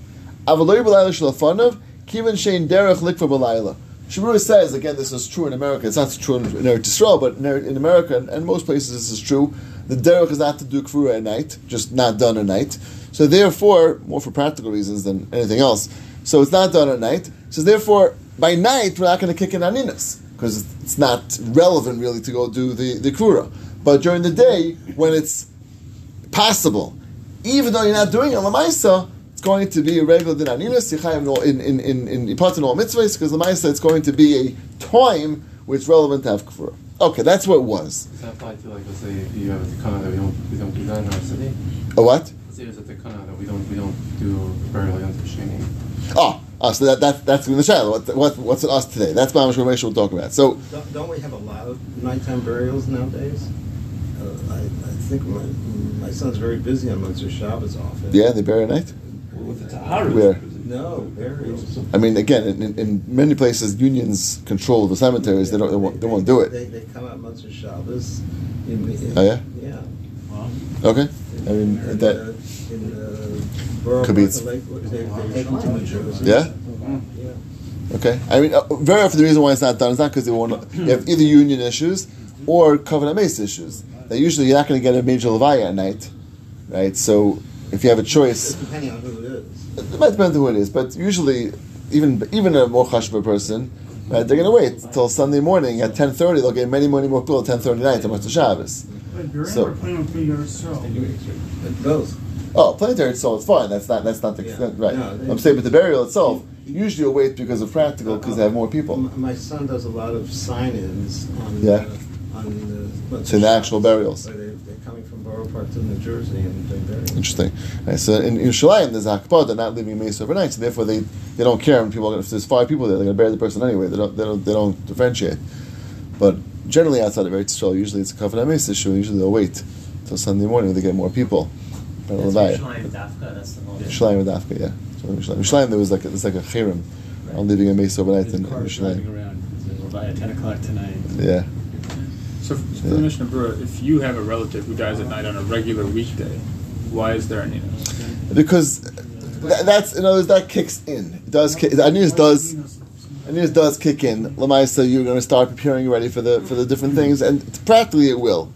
Aval lo yib'layla shel kivan shein derech likva b'layla. Shabrua says, again, this is true in America, it's not true in, in Eretz Yisrael, but in, in America and, and most places this is true. The derech is not to do kfura at night, just not done at night. So therefore, more for practical reasons than anything else, so it's not done at night. So therefore, by night, we're not going to kick in aninas, because it's not relevant really to go do the, the kfura. But during the day, when it's possible, even though you're not doing it lamaisa, it's going to be a regular din aninas yichayim in in in in in all mitzvahs because lamaisa it's going to be a time which it's relevant to have kfura. Okay, that's what it was. Does that apply to like let's say you have a takana that we don't we don't do that in our city? A what? Let's say there's a takana that we don't we don't do burial on Sheni. Oh, oh, so that, that that's in the shadow. What, what what's us today? That's my Mamash Ramesh will talk about. So Don't, don't we have a lot of nighttime burials nowadays? Uh, I, I think my, my son's very busy on Motzei Shabbos often. yeah, they bury at night. With the Tahara. Where? No, burials. I mean, again, in, in, in many places, unions control the cemeteries. They don't. They won't, they won't do it. They, they come out months of Shabbos. In, in, Oh, yeah? Yeah. Okay. I mean In, that. in Borough Could be Park it's- and Lakewood, they, they take them to New Jersey. Yeah? Yeah. Okay. I mean, uh, very often the reason why it's not done is not because they want. You have either union issues or covenant mace issues. That usually you're not going to get a major levaya at night, right? So if you have a choice, Depending on who it is. it might depend on who it is, but usually, even even a more chashva person, right, they're going to wait till Sunday morning at ten thirty. They'll get many, many more people at ten thirty night to Motzei Shabbos. Wait, Burial So- or playing with big yard sale? Both. Oh, planetary itself it's fine. That's not that's not the Yeah. right. No, they- I'm saying, but the burial itself usually you'll wait because of practical because they have more people. M- My son does a lot of sign-ins on. Yeah. Uh, on the. To the actual burials. Where they, they're coming from Borough Park to New Jersey and doing burials. Interesting. Right, so in Yerushalayim, there's akpah. They're not leaving mace overnight, so therefore they, they don't care. When people, if there's five people there, they're going to bury the person anyway. They don't they don't they don't differentiate. But generally outside of Eretz Yisrael, usually it's a kafan mace issue. Usually they'll wait till Sunday morning when they get more people. But That's Levaya. Yerushalayim Dafka, that's the most. Yerushalayim with Afka, yeah. So in Yerushalayim, Yerushalayim there was like a, there's like a chirim on leaving a mace overnight in, in Cars driving Yerushalayim. around. We're by at 10 o'clock tonight. Yeah. So, for the Mishnah Berurah, if you have a relative who dies at night on a regular weekday, why is there any? because th- that's in other words that kicks in. It does kick, Anus does Anus does kick in. Lamaisa, you're going to start preparing ready for the for the different things, and practically it will.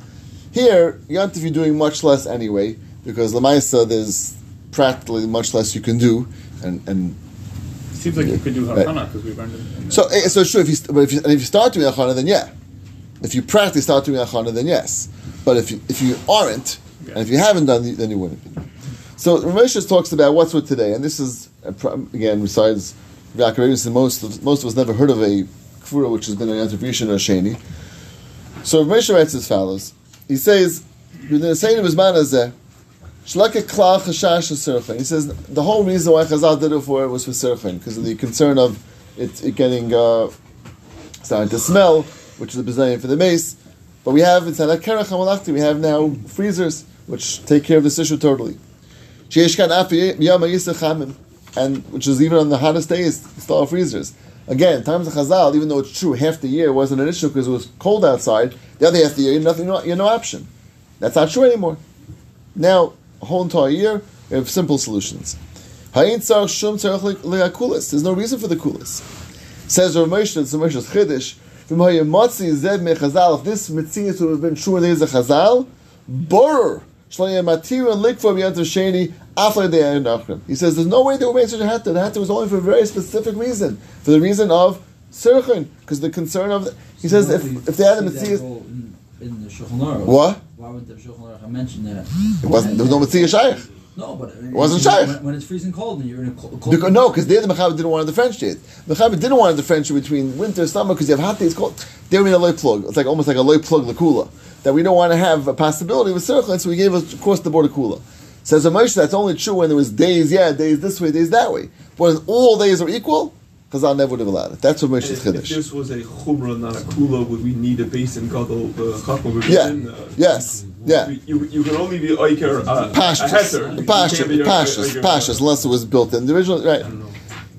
Here, Yontif you're doing much less anyway because Lamaisa there's practically much less you can do, and and It seems like you could do Right. Hakana because we learned it. in so eh, so sure if you but if you, and if you start doing achana then yeah, if you practically start doing achana then yes, but if you if you aren't and if you haven't done then you wouldn't. be. So Rameshus talks about what's with today, and this is again besides Yaakov most most of us never heard of a kfura which has been an antivishan or sheni. So Ramesh writes as follows. He says, "Within the saying of his man hazeh, Shlaka klal chashash sirchin. He says the whole reason why Chazal did it for it was for sirchin because of the concern of it, it getting uh, starting to smell, which is a design for the mace. But we have it's like kerach hamalachti. We have now freezers which take care of this issue totally. And which is even on the hottest days still have freezers. Again, times of Chazal, even though it's true, half the year wasn't an issue because it was cold outside. The other half of the year, you had nothing, you had no option. That's not true anymore. Now, a whole entire year, we have simple solutions. There's no reason for the kulis. Says Rav Moshe, it's Moshe's Chiddush, V'm hayemotzi zed mechazal, if this mitzvah would have been true in the days of Chazal, borer, shloyem matir and likva b'yant sheni, afle de'ayin nachrim. He says there's no way they would make such a hatter. The hatter was only for a very specific reason, for the reason of sirchin, because the concern of, the, he says if, if they had a mitzvah, in, in the Shulchan Aruch. What? Why wouldn't the Shulchan Aruch mention that? it wasn't, there was no mitzvah shaykh. No, but it wasn't shaykh. When, when it's freezing cold and you're in a cold. cold Because, no, because there the Mechaber didn't want to differentiate. Mechaber didn't want to differentiate between winter and summer because you have hot days, cold. They were in a low plug. It's like almost like a low plug lakula. That we don't want to have a possibility with circling, so we gave us across the border kula. Says a Moshe, that's only true when there was days, yeah, days this way, days that way. But when all days are equal, because I never would have allowed it. That's what Moshe's If, if this was a chumrah, not a kula, would we need a base in gadol the chachma Yeah. Uh, Yes. Yeah. You, you can only be oiker uh, a Pashtus, heter. You Pashtus, a- Pashtus, a- a- Pashtus, unless it was built in the original. Right.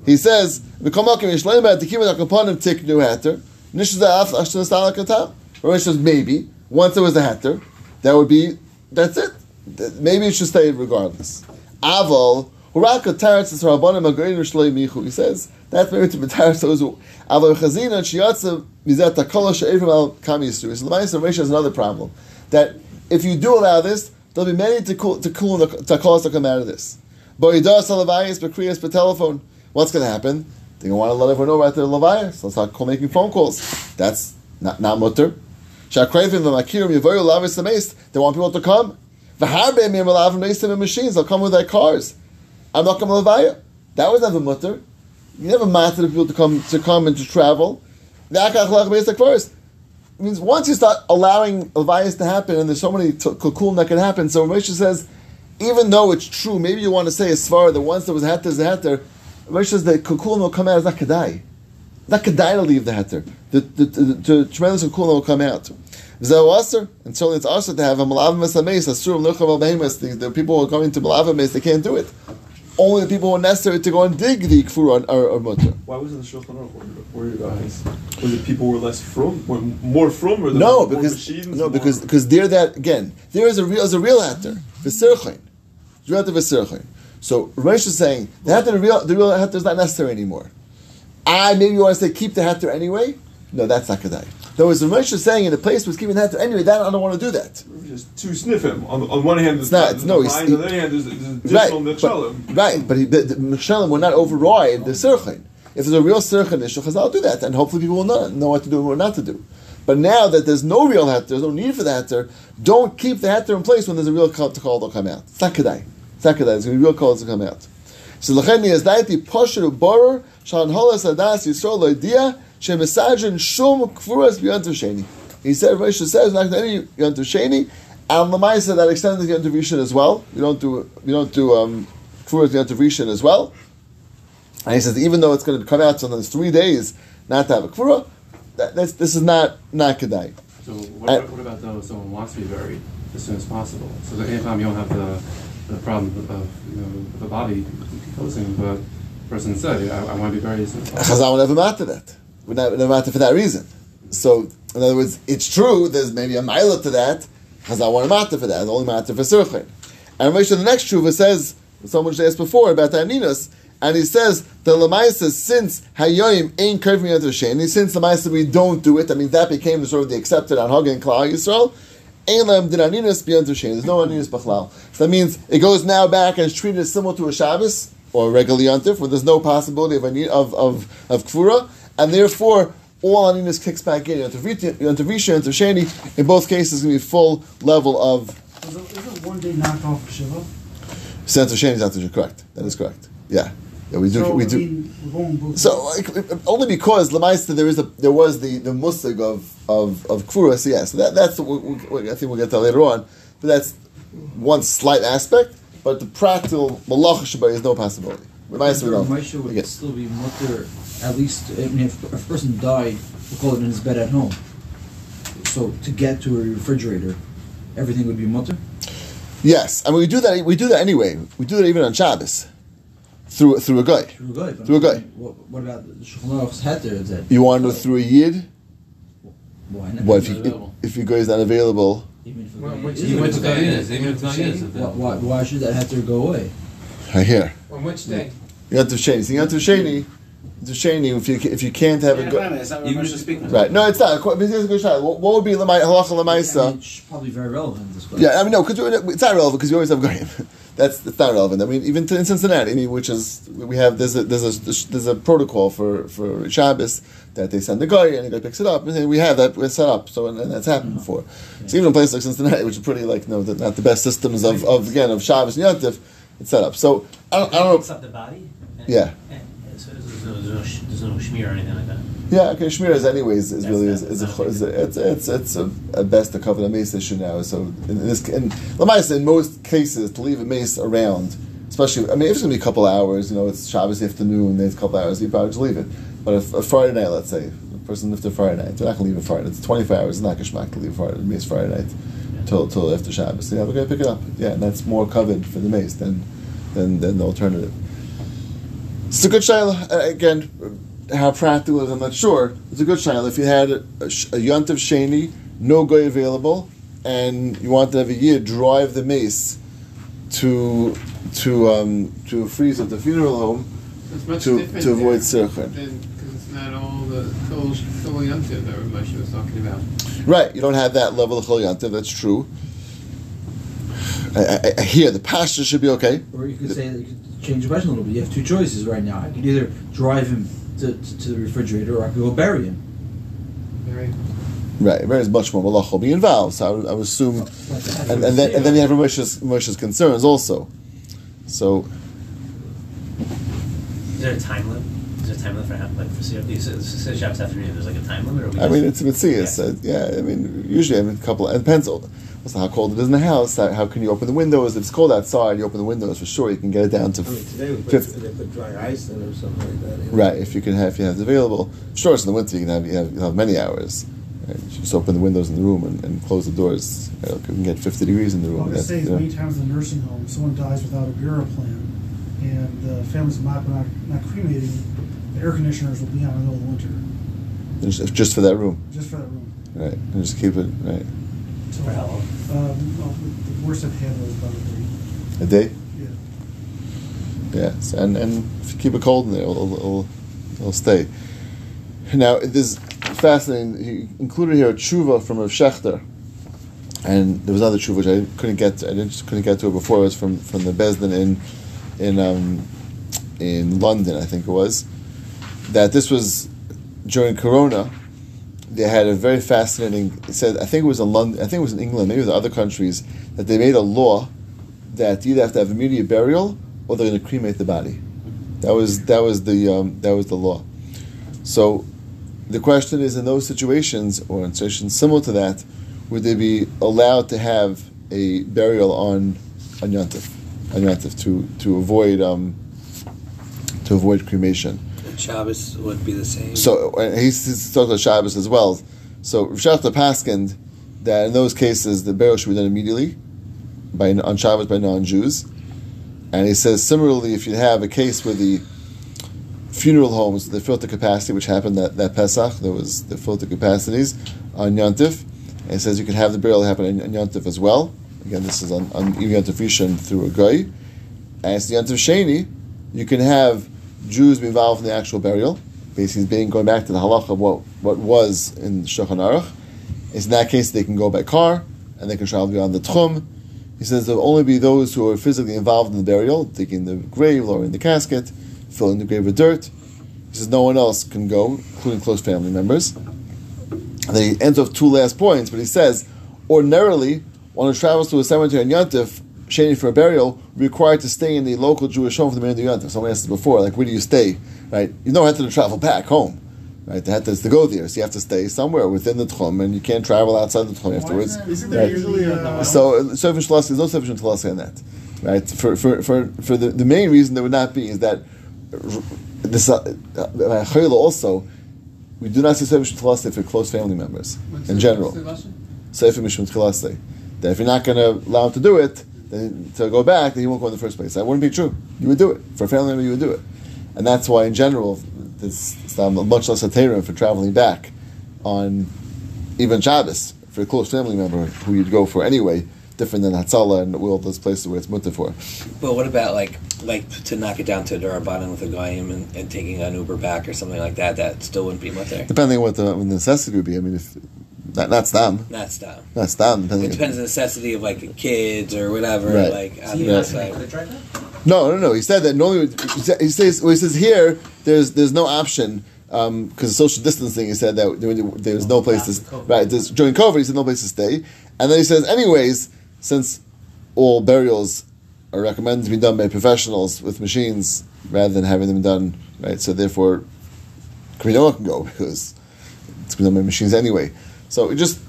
He says, "V'komakim yishleim the kibbutz akaponim tik new hatter." Nishzaf ashton stala katam. Ramesh says maybe once there was a hatter, that would be that's it. Maybe it should stay regardless. Aval huraka taretz is rabbanim agayin shleim michu. He says that's maybe to be taretz those who aval chazina shiyatza mizat takol she'evim al kam yisru. So the Ma'aser Ramesh has another problem that if you do allow this, there'll be many to cool to cool to takolas that come out of this. But he does but kriyas, per telephone. What's going to happen? They're going to want to let everyone know about their lavayas. So start call, making phone calls. That's not not mutter. Shakrayvim v'makirim yavoyu lavis the mace. They want people to come. V'harbe mir malavim mace in machines. They'll come with their cars. I'm not going to lavaya. That was never mutter. You never mattered people to come to come and to travel. V'akach lach first means once you start allowing Levias to happen, and there's so many t- that can happen. So Moshe says, even though it's true, maybe you want to say as far that once there was a heter, there's a heter. Moshe says the cocoon will come out as not kedai. Not kedai to leave the heter. The, the, the, the tremendous cocoon will come out. Zeh aser, and certainly it's aser to have a malavam esameis, asurim luchav al behemoths. The people who are coming to malavam they can't do it. Only the people who are necessary to go and dig the kfura are, are mutter. Why wasn't the Shulchan Aruch worried- about this? Was it people were less from, were more from, or No, more because machines, no, more- because because there that again there is a real is a real hatter v'sirchain, real hatter v'sirchain. So Ramesh is saying the hatter the real the real hatter is not necessary anymore. I maybe you want to say keep the hatter anyway. No, that's not kedai. Though as Ramesh is saying in the place was keeping the hatter anyway, that I don't want to do that. just to sniff him. On, on one hand, It's there's not- no, he's- on the other hand, there's, there's Right, but, right, but he, the, the Mishalim will not override the Sirchain. If there's a real Sirchain issue, will do that, and hopefully people will know, know what to do and what not to do. But now that there's no real hatter, there's no need for the hatter, don't keep the hatter in place when there's a real call to call to come out. It's not kedai. It's not kedai. It's going to be real calls to come out. So l'chen is daiti posher uborer shan holas adas yisrael loidia shemesajin shum kfuras b'yantav sheni. He said, Rashi says, not any yantav sheni, and Lamaisa that extends the yantav rishon as well. You don't do you don't do um, kfuras yantav rishon as well. And he says, even though it's going to come out so there's three days not to have a kfura, that, that's, this is not not kedai. So what, about, what about though someone wants to be buried as soon as possible? So that anytime you don't have the, the problem of you know the body decomposing, but the person said, I, I want to be buried as soon as possible. Chazal would never matter that. Would not matter for that reason. So, in other words, it's true. There's maybe a mile to that. Chazal want to matter for that. Only matter for surchin. And Moshe, the next truva says someone should ask before about Aminos, and he says the lemaisa since hayoyim ain't curving into sheni, since lemaisa we don't do it. I mean that became sort of the accepted on Hagen Klal Yisrael. Ein lem din aninas beyond sheni. There's no aninas b'chlal. So that means it goes now back and it's treated as similar to a Shabbos or a regular yontif, where there's no possibility of of of of kfura, and therefore all aninas kicks back in. Yontif Rita- Yontif Rishon, Yontif Sheni. In both cases, going to be full level of Is it, is it one day knocked off of Shiva? Santa Sheni is correct. That is correct. Yeah, yeah. We do. so, we I do. mean, we're going both So like, only because Lamaista there is a there was the the musig of of of Kfuras, yes. that that's we, we, I think we'll get to that later on. But that's one slight aspect. But the practical malach shabbat is no possibility. Lamaista we don't. Moshe would Again. still be mutter at least I mean, if, if a person died, we'll call it in his bed at home. So to get to a refrigerator, everything would be mutter. Yes, I mean we do that. We do that anyway. We do that even on Shabbos through through a guy. Through a guy. Through a guy. What, what about the Shulchan Aruch's heter? Is that You want to do it through a yid? why not? What if you if, if your guy is not available? Even if Well, it is even if it's guy, not is, even if it's not Why, why, why should that heter go away? I hear. On which day? Yontif Sheni. So Yontif Sheni, Yontif Sheni. If you if you can't have Yeah, a wait a guy. minute, is that what Even Moshe if- speaking? Right. No, it's not. But here's a good shot. What, what would be lemay, halacha I lemaisa? mean, it's probably very relevant. This question. Yeah, I mean, no, because it's not relevant because we always have goyim. That's it's not relevant. I mean, even to, in Cincinnati, I mean, which is we have there's a there's a there's a protocol for for Shabbos that they send the guy and the guy picks it up, and we have that we're set up. So and, and that's happened mm-hmm. before. So even in places like Cincinnati, which is pretty like no, the, not the best systems of, of again of Shabbos and Yontif, it's set up. So I don't, I don't know. up the body. And, Yeah. And, so there's no, there's no, sh- there's no shmear or anything like that. Yeah, okay, Shmir is anyways is That's really is, is, a, is a, it's it's it's a, best a cover the mace issue now. So in this in Lamaisa, in most cases, to leave a mace around, especially I mean if it's gonna be a couple hours, you know, it's Shabbos afternoon, there's a couple hours, you probably just leave it. But if a Friday night, let's say, a person lifted Friday night, they're not gonna leave it Friday. It's twenty four hours. It's not to leave Friday mace Friday night till till after Shabbos. Yeah, we're gonna pick it up. Yeah, and that's more covered for the mace than than than the alternative. It's a good shayla. Uh, again, how practical is I'm not sure. It's a good shayla. If you had a, a, yontif sheni, no guy available, and you want to have a year drive the mace to to um, to freeze at the funeral home to to avoid sirchin. Because it's not all the Kol Yontif that Moshe was talking about. Right, you don't have that level of chol yontif. That's true. I, I, I hear the pasture should be okay. Or you could say that you could change the question a little bit. You have two choices right now. I could either drive him to, to, to the refrigerator, or I could go bury him. Very. Right, there is much more malach will be involved. So I would, I would assume, Like and, and then and then you have Moshe's, Moshe's concerns also. So Is there a time limit? Is there a time limit for how, like for CFD? You said, you said Shabbos afternoon. There's like a time limit, or we I mean, just- it's Mitzias. Uh, yeah, I mean, usually, I mean, a couple. It depends. on also how cold it is in the house. How, how can you open the windows? If it's cold outside, you open the windows for sure. You can get it down to I mean, today we put, fifty. they put dry ice in or something like that. you know. Right. If you can have, if you have it available. Sure, it's in the winter. You can have, you have, you have many hours. Right? You just open the windows in the room and, and close the doors. You, know, you can get fifty degrees in the Well, room. I That's, say you know. many times in the nursing home, someone dies without a bureau plan. and the families of not, not, not cremating, the air conditioners will be on in the middle of the winter, Just, just for that room, just for that room. right? And just keep it right. So, For how long? Um, well, the worst I've had was probably, A day. yeah. Yes, and and if you keep it cold in there, it'll, it'll, it'll stay. Now, this fascinating. He included here a tshuva from Rav Shechter, and there was another tshuva which I couldn't get. I didn't couldn't get to it before. It was from from the Besdin in in um, in London, I think it was. That this was during Corona. They had a very fascinating. It said I think it was in London. I think it was in England. Maybe it was other countries that they made a law that you either have to have immediate burial or they're going to cremate the body. That was that was the um, that was the law. So the question is, in those situations or in situations similar to that, would they be allowed to have a burial on on Yontif, on Yontif to to avoid um, to avoid cremation? Shabbos would be the same. So and he's, he's talking about Shabbos as well. So Rav Shechter paskind that in those cases the burial should be done immediately by on Shabbos by non-Jews, and he says similarly if you have a case where the funeral homes they filled the capacity, which happened that, that Pesach, there was the filled the capacities on Yontif, and he says you can have the burial happen on, on Yontif as well. Again, this is on, on Yontif Rishon through a guy, and it's the Yontif Sheni. You can have Jews be involved in the actual burial. Basically, being going back to the halacha of what, what was in Shulchan Aruch. It's in that case they can go by car and they can travel beyond the Tchum. He says there will only be those who are physically involved in the burial, digging the grave, lowering the casket, filling the grave with dirt. He says no one else can go, including close family members. And then he ends off two last points, but he says ordinarily, one who travels to a cemetery in Yontif, shady for a burial, required to stay in the local Jewish home for the minute of the Yontif. Someone asked this before, like, where do you stay? Right? You don't have to travel back home. Right? They had to, to go there, so you have to stay somewhere within the Tchum, and you can't travel outside the Tchum afterwards. Isn't there Right. usually a So, uh, Sufficient Shalassi, there's no sufficient Shalassi on that. Right? For, for, for, for the, the main reason there would not be is that this uh, uh, Chayla also, we do not see sufficient Shalassi for close family members What's in general. what's the lesson? Sefer Mishum Tchilasei. That if you're not going to allow him to do it, then to go back, then he won't go in the first place. That wouldn't be true. You would do it. For a family member, you would do it. And that's why, in general, there's much less a terror for traveling back on even Shabbos for a close family member who you'd go for anyway, different than Hatzala and all those places where it's mutter for. But what about like like to knock it down to a Durabanan with a goyim and, and taking an Uber back or something like that? That still wouldn't be mutter. Depending on what the, what the necessity would be. I mean, if not, not Stam. Not stop. Not Stam. It depends on the necessity of like kids or whatever. Right. Like on So the you other imagine they side. could have tried that? No, no, no. He said that normally. He says well, he says here there's there's no option um, because social distancing. He said that there- there's no place to COVID. right there's, during COVID. He said no place to stay, and then he says anyways since all burials are recommended to be done by professionals with machines rather than having them done right. So therefore, no one can go because it's been done by machines anyway. So it just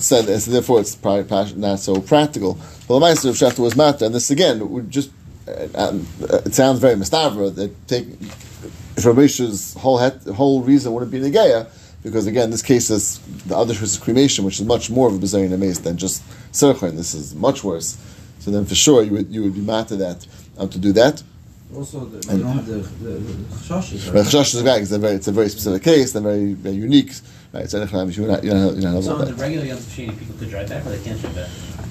said this, therefore it's probably not so practical. But the Meister of Shefter was matter, and this again would just uh, um, uh, it sounds very mistavra that take Rabisha's whole het, whole reason wouldn't be Negeya, because again this case is the other is cremation, which is much more of a bizarre amaze than just Serchain. This is much worse. So then for sure you would you would be mad to that um, to do that. Also, the, have the, the, the chashas. But Chash is right, 'cause it's a very, it's a very specific case, and very, very unique. Right, so you're not, you're not, you're not, you're not So about on the regular Yom Tov people could drive back or they can't drive back?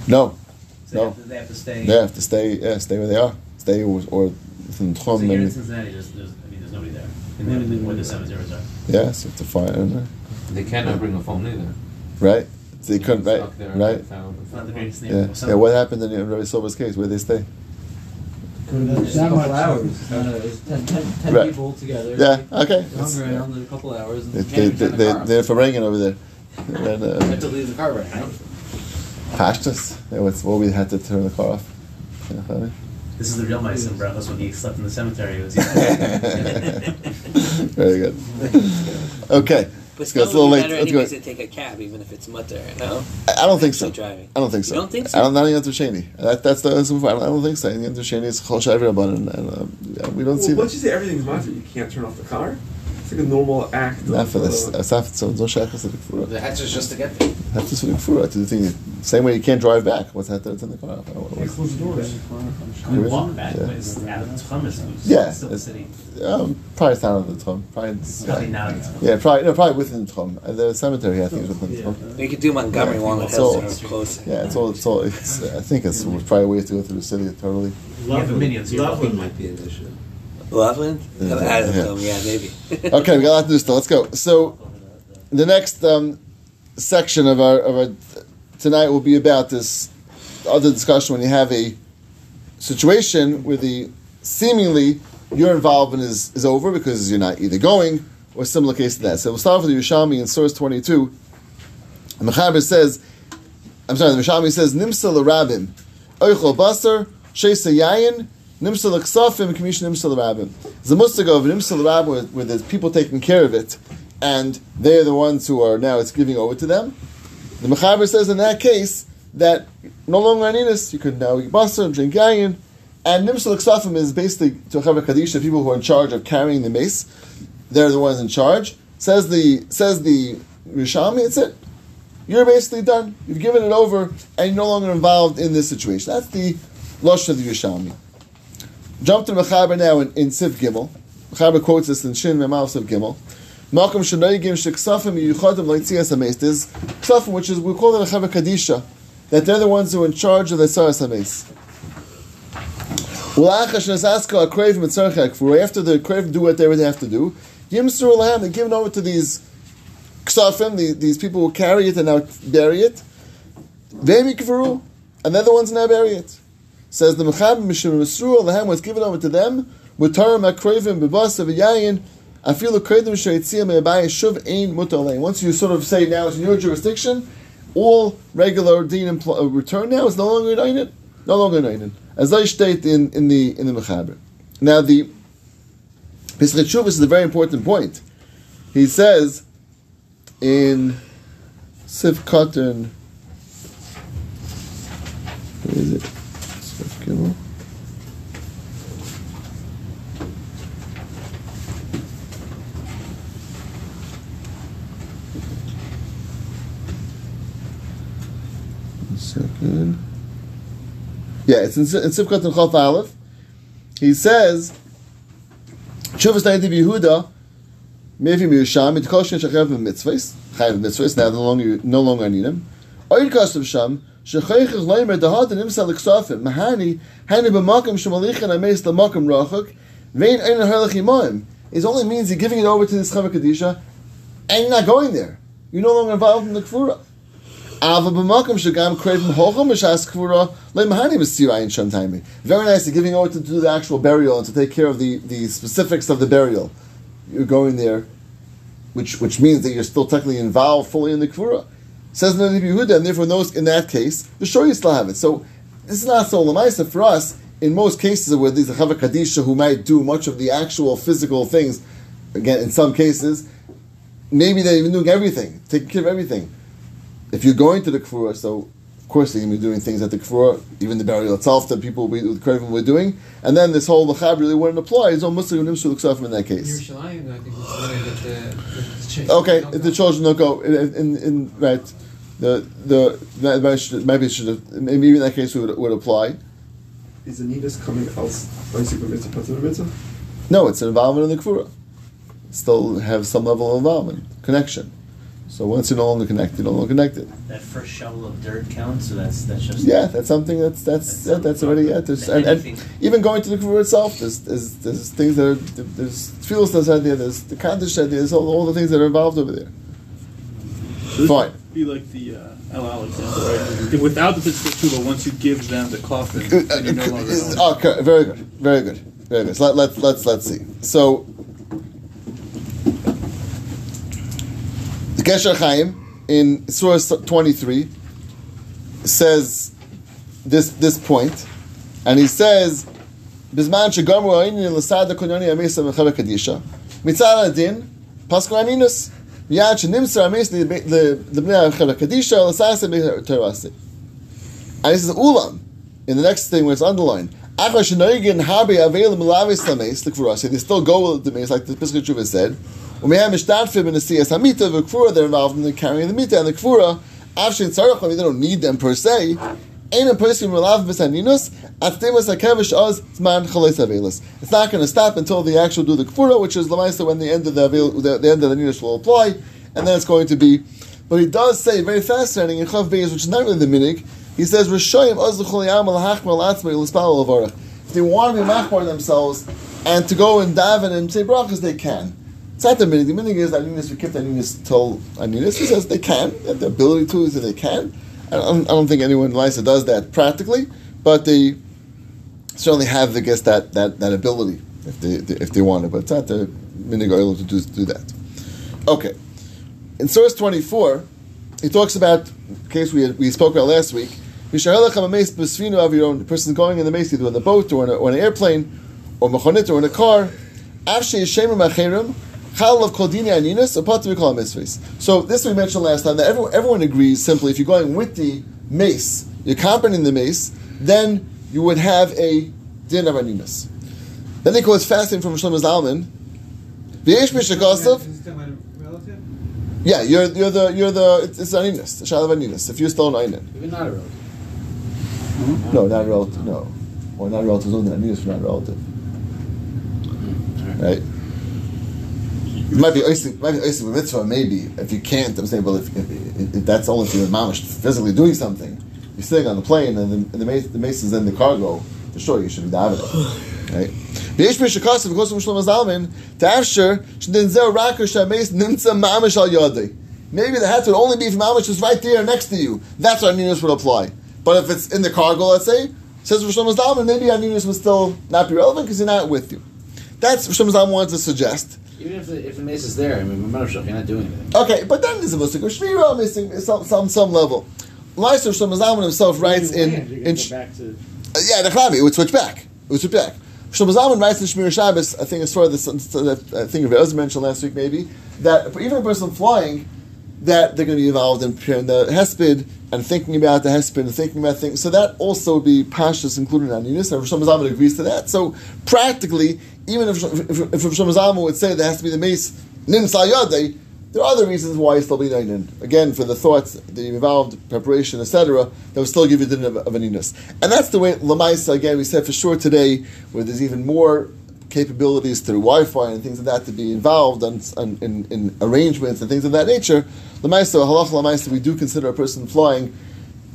No, So No. they, have to, they have to stay. they have to stay, yeah, stay where they are, stay or, or within So here in Cincinnati, there's, there's, I mean, there's nobody there. In the, where the cemeteries are. Yeah, so to find, They cannot bring a phone either. right? They couldn't, right? Right? It's not the greatest Yeah. yeah. What happened in Rabbi Silver's case? Where they stay? Could have been just a couple much. hours. It's not a, it's ten, ten, ten Right. people together. Yeah, okay. Hung It's- around in a couple hours and they, they, they, the they're for ringing over there. And, You have to uh, leave the car running, right? pashtus. Yeah, what's, what we had to turn the car off. Yeah, funny. This is the real Meissen Brachos when he slept in the cemetery. It was Very good. Okay. But Let's it's. It's a little not late. better Let's go. anyways to take a cab, even if it's mutter. No. I I don't think so. Driving. I don't think so. You don't think so? I don't. Not even Shani. That, that's the. That's, I don't think so. I think Shani is chol shayver and, and uh, yeah, we don't see Well, once that. you say everything's matter, you can't turn off the car. It's like a normal act. Not of, for this. uh, It's not so. Don't shayach us to the kfura. The hatch is just to get there. That's just for the kfura to the thing. Same way you can't drive back. What's that? That's in the car. I don't know what it They close the doors. We walk back, Yeah. but it's out of the Tchum, it's it's Yeah, still the it's- city. Um, probably it's not in the Tchum. Probably it's, Probably not in the Tchum. Yeah, probably no, probably within the Tchum. Uh, The cemetery, I think, is within the Tchum. You could do Montgomery Yeah. Walnut So- Hills close. Yeah, it's all. It's all. It's. I think it's probably ways to go through the city totally. You have a you're Loveland might be an issue. Loveland? Yeah, I don't yeah. know, yeah, maybe. Okay, we got a lot to do still. Let's go. So, the next um, section of our of our tonight will be about this other discussion when you have a situation where the seemingly your involvement is, is over because you're not either going or similar case to that. So we'll start with the Yerushalmi in source 22. The Mechaber says, I'm sorry, the Yerushalmi says, Nimsa l'rabim, oichol basar, shesa yayin, nimsa l'ksafim, kamish nimsa l'rabim. There's a of nimsa l'rabim where there's people taking care of it, and they're the ones who are now, it's giving over to them. The Mechaber says in that case that no longer aninis, you could now eat basar, drink yayin, and nimsa l'ksafim is basically to Chevra Kadisha, people who are in charge of carrying the mace. They're the ones in charge. Says the says the Yerushalmi, it's it. You're basically done. You've given it over, and you're no longer involved in this situation. That's the Lush of the Yerushalmi. Jump to Mechaber now in, in Siv Gimel. Mechaber quotes this in Shin Memal Siv Gimel. Malcolm Shanoigim Sheksafim Yuchadim Leitzias Hames. There's Ksafim, which is, we call it a Chevra Kadisha, that they're the ones who are in charge of the Saras Hames. After the Krav do what they would have to do, Yimsur Lahem, they give given over to these Ksafim, the, these people who carry it and now bury it. Vemikvaru, and they're the ones now bury it. Says the Mechab Mishim Masru Lahem was given over to them, with Taram Akravim, Bebasa, V'yayin, Once you sort of say now it's in your jurisdiction, all regular deen impl- uh, return now is no longer united. No longer united. As I state in, in the in the Mechaber. Now the Pesach is a very important point. He says in Sif Katan, where is it? Sif. One second. Yeah, it's in, in Sif Katan Chaf Aleph. He says, Shuvas Naidi Yehuda, Maybe Mirsham, it calls Shachav mitzvahs, Chayav mitzvahs, now no longer, no longer need him. Oid Kasav Sham, Shechaychach Leimer, Dahad and Imsa Liksafim, Mahani, Hani B'makam Shemalichan Ames Lamakam Rachak, Vein Ein Harlach Imaim. It only means you're giving it over to this Chevra Kadisha, and you're not going there. You're no longer involved in the Kfura. Very nice, you're giving over to do the actual burial and to take care of the, the specifics of the burial. You're going there, which which means that you're still technically involved fully in the kvura. Says Nabi and therefore those, in that case, the you still have it. So this is not so lamaisa for us. In most cases where these Chevra Kadisha who might do much of the actual physical things, again in some cases, maybe they're even doing everything, taking care of everything if you're going to the kfura, so of course they're going to be doing things at the kfura, even the burial itself that people with with Krevim were doing, and then this whole machab really wouldn't apply. It's almost like nimsu l'ksafim in that case. Yerushalayim, I think, was the way that the, the ch- Okay, if the children don't go, in, in, in right, the the maybe it should, maybe it should have, maybe in that case it would, would apply. Is Anita's coming als basically mitzvah, patur mitzvah? No, it's an involvement in the kfura. Still have some level of involvement, connection. So once you're no longer connected, you're no longer connected. That first shovel of dirt counts, so that's that's just Yeah, that's something that's that's That's yeah, that's already yeah. There's, and, and even going to the kavur itself, there's, there's there's things that are there's feels that's out there. There's the kaddish out there. There's all, all the things that are involved over there. This Fine. Be like the uh, El Alexander, right? Without the physical tuba, once you give them the coffin, then you're no longer. Uh, uh, Okay, very good, very good, very good. So let, let, let's let's see. So Gesher Chaim in Surah 23 says this this point, and he says, "Bisman shegamu ha'inin l'sad ha'konyoni amesa mechaber kadisha mitzad adin pasku aninus miyad shenimser ames lebnei mechaber kadisha l'sasa mechaber And he says, "Ulam." In the next thing where it's underlined, "Achar shenoigin habe avelim lavis lames l'kvura." They still go with the mace, like the Pischei Tshuva said. Umeham mishtadfim in the siyas hamita v'kvura. They're involved in the carrying the mita and the kfura. Afshin tzarach, I mean, they don't need them per se. It's not going to stop until they actually do the kfura, which is lamaisa when the end of the, the, the end of the ninus will apply, and then it's going to be. But he does say very fascinating in Chav Beis, which is not really the minig. He says l'spal. If they want to be machmar themselves and to go and daven and say brachas, they can. It's not the minig. The minig is aninus. The aninus till aninus. He says they can. They have the ability to. He says they can. I don't, I don't think anyone in Lysa does that practically, but they certainly have, I guess, that, that, that ability if they, if they want to. But it's not the minig oil to do, do that. Okay. In source 24, he talks about the case we, had, we spoke about last week. The person going in the mace, either in the boat or in, a, or in an airplane, or mechonit, or in a car. Chal of Kodini Aninas, apart we call mitzvahs. So this we mentioned last time that everyone, everyone agrees simply if you're going with the mace, you're accompanying the mace, then you would have a din of Aninas. Then they call it fasting from Shlomo Zalman. V'yesh mishakosov. Yeah, you're you're the you're the it's, it's Aninas, the Shal of Aninas. If you're still an Einan. Even not a relative. No, not relative. No, or not relative. Only Aninas for not relative. Hmm, right. It might be oising, might be oising mitzvah, maybe if you can't. I'm saying, well, if, if, if, that's only if you're mamish physically doing something, you're sitting on the plane and the, and the, mace, the mace is in the cargo. For sure, you should be davening, right? Al yodei. Maybe the hat would only be if mamish is right there next to you. That's what aninus would apply. But if it's in the cargo, let's say, says Shlomo Zalman, maybe aninus would still not be relevant because you're not with you. That's what Shlomo Zalman wanted to suggest. Even if the, if the mace is there, I mean, you're not doing anything. Okay, but then there's a musik of shvira missing some some some level. Lyser Shlomo Zalman himself writes in in to uh, yeah the Chami it would switch back. It would switch back. Shlomo Zalman writes in Shmiras Shabbos. I think it's for this. I think Rebbe Ozer mentioned last week maybe that for even a person flying, that they're going to be involved in preparing the hesped and thinking about the hesped and thinking about things. So that also would be pashas included in Aninus. And Shlomo Zalman agrees to that. So practically, even if if, if, Shlomo Zalman would say there has to be the mace nim sayadei, there are other reasons why it's still be nainin. Again, for the thoughts, the involved preparation, etc., that would still give you the din of, of. And that's the way Lamaisa, again, we said for sure today, where there's even more capabilities through Wi-Fi and things like that to be involved and, and in, in arrangements and things of that nature. Lamaisa, halach lamaisa, we do consider a person flying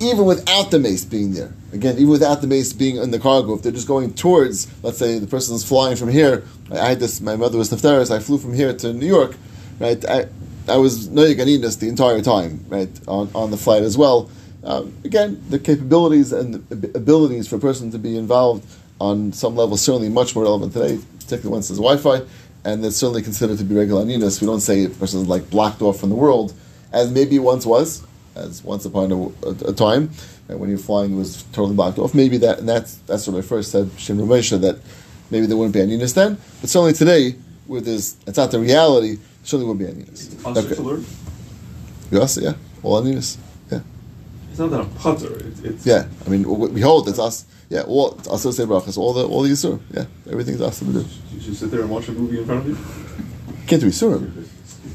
even without the mace being there. Again, even without the mace being in the cargo, if they're just going towards, let's say, the person is flying from here. I had this. My mother was nefteris. I flew from here to New York. Right, I, I was noyaganinas the entire time. Right, on, on the flight as well. Um, again, the capabilities and the abilities for a person to be involved on some level certainly much more relevant today, particularly once there's Wi-Fi, and it's certainly considered to be regular aninas. We don't say a person is like blocked off from the world, as maybe once was, as once upon a, a, a time, and when you're flying was totally blocked off. Maybe that, and that's that's what I first said, Shem Ramesha, that maybe there wouldn't be aninas then, but certainly today, with this, it's not the reality. Certainly would be aninas. Answer to learn. Yes, yeah, all aninas. Yeah, It's not that I'm putter. It, it's yeah. I mean, we we hold it's us. Yeah, all it's us say brachas, all the all the yisur. Yeah, everything's us to do. You should sit there and watch a movie in front of you. Can't do yisurim.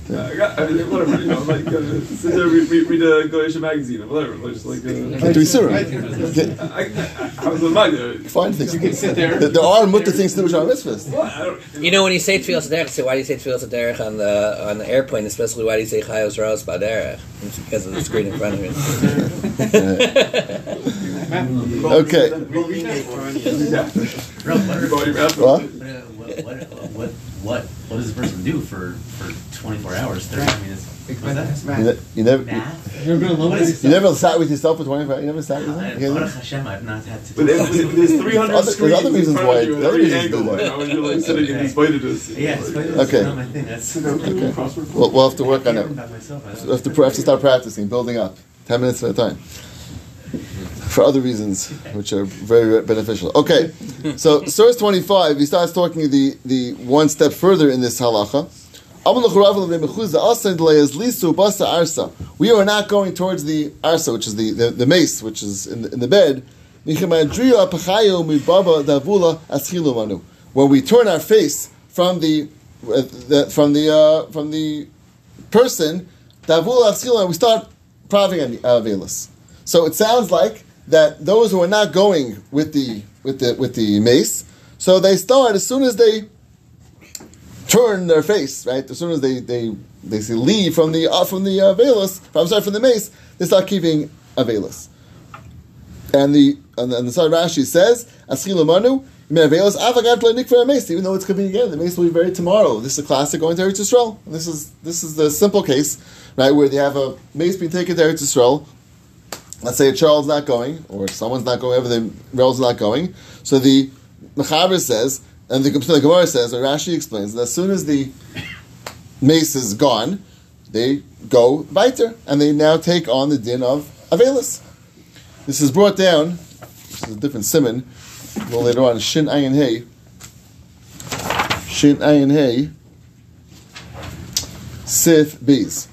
Yeah, I got, I mean, whatever, you know, like, uh, sit there, read, read, read a Goyish magazine or whatever, like, just like, uh, Can't do yisurim. I, I, I was with my, uh, Fine things. You can sit there. There, there are mutter things to do which are mitzvahs. Well, I don't, You know, when you say Tfilas Derech, say, why do you say Tfilas Derech on the on the airplane, especially why do you say Chayos Ros Baderech? It's because of the screen in front of you. Okay. Bro, what, Everybody What? what, what, what, what, what does a person do for, for 24 hours, 30 minutes? What's that? You, ne- you never, you, Math? You're gonna What is you never sat with yourself for twenty five. You never sat with I- yourself. Baruch Hashem, I've not had to But do there's, there's 300 Other- there's screens other reasons front why- of you at other every reasons angle, do that. you know, and you're like sitting in spite of this. Yeah, it's quite Okay. not my thing. That's Okay. We'll, we'll have to work on it. About myself, I don't- We'll have to, have to start practicing, building up. Ten minutes at a time. For other reasons, which are very beneficial. Okay, so source twenty-five. He starts talking the the one step further in this halacha. We are not going towards the arsa, which is the, the, the mace, which is in the, in the bed. When we turn our face from the, uh, the from the uh, from the person, we start profiting on Avelis. So it sounds like that those who are not going with the with the with the mace, so they start as soon as they turn their face, right? As soon as they they they say leave from the uh, from the uh, Avelis, I'm sorry, from the mace, they start keeping Avelis. And the and the, and the side Rashi says, Aschil Manu, even though it's coming again, the mace will be buried tomorrow. This is a classic going to Eretz Yisrael. This is this is the simple case, right, where they have a mace being taken to Eretz Yisrael. Let's say a child's not going, or someone's not going, whoever the relative's not going. So the Mechaber says, and the, the Gemara says, or Rashi explains, that as soon as the mace is gone, they go weiter, and they now take on the din of Avelis. This is brought down, this is a different simon, well later on, Shin Ayin Hey. Shin Ayin Hey. Sif Bees.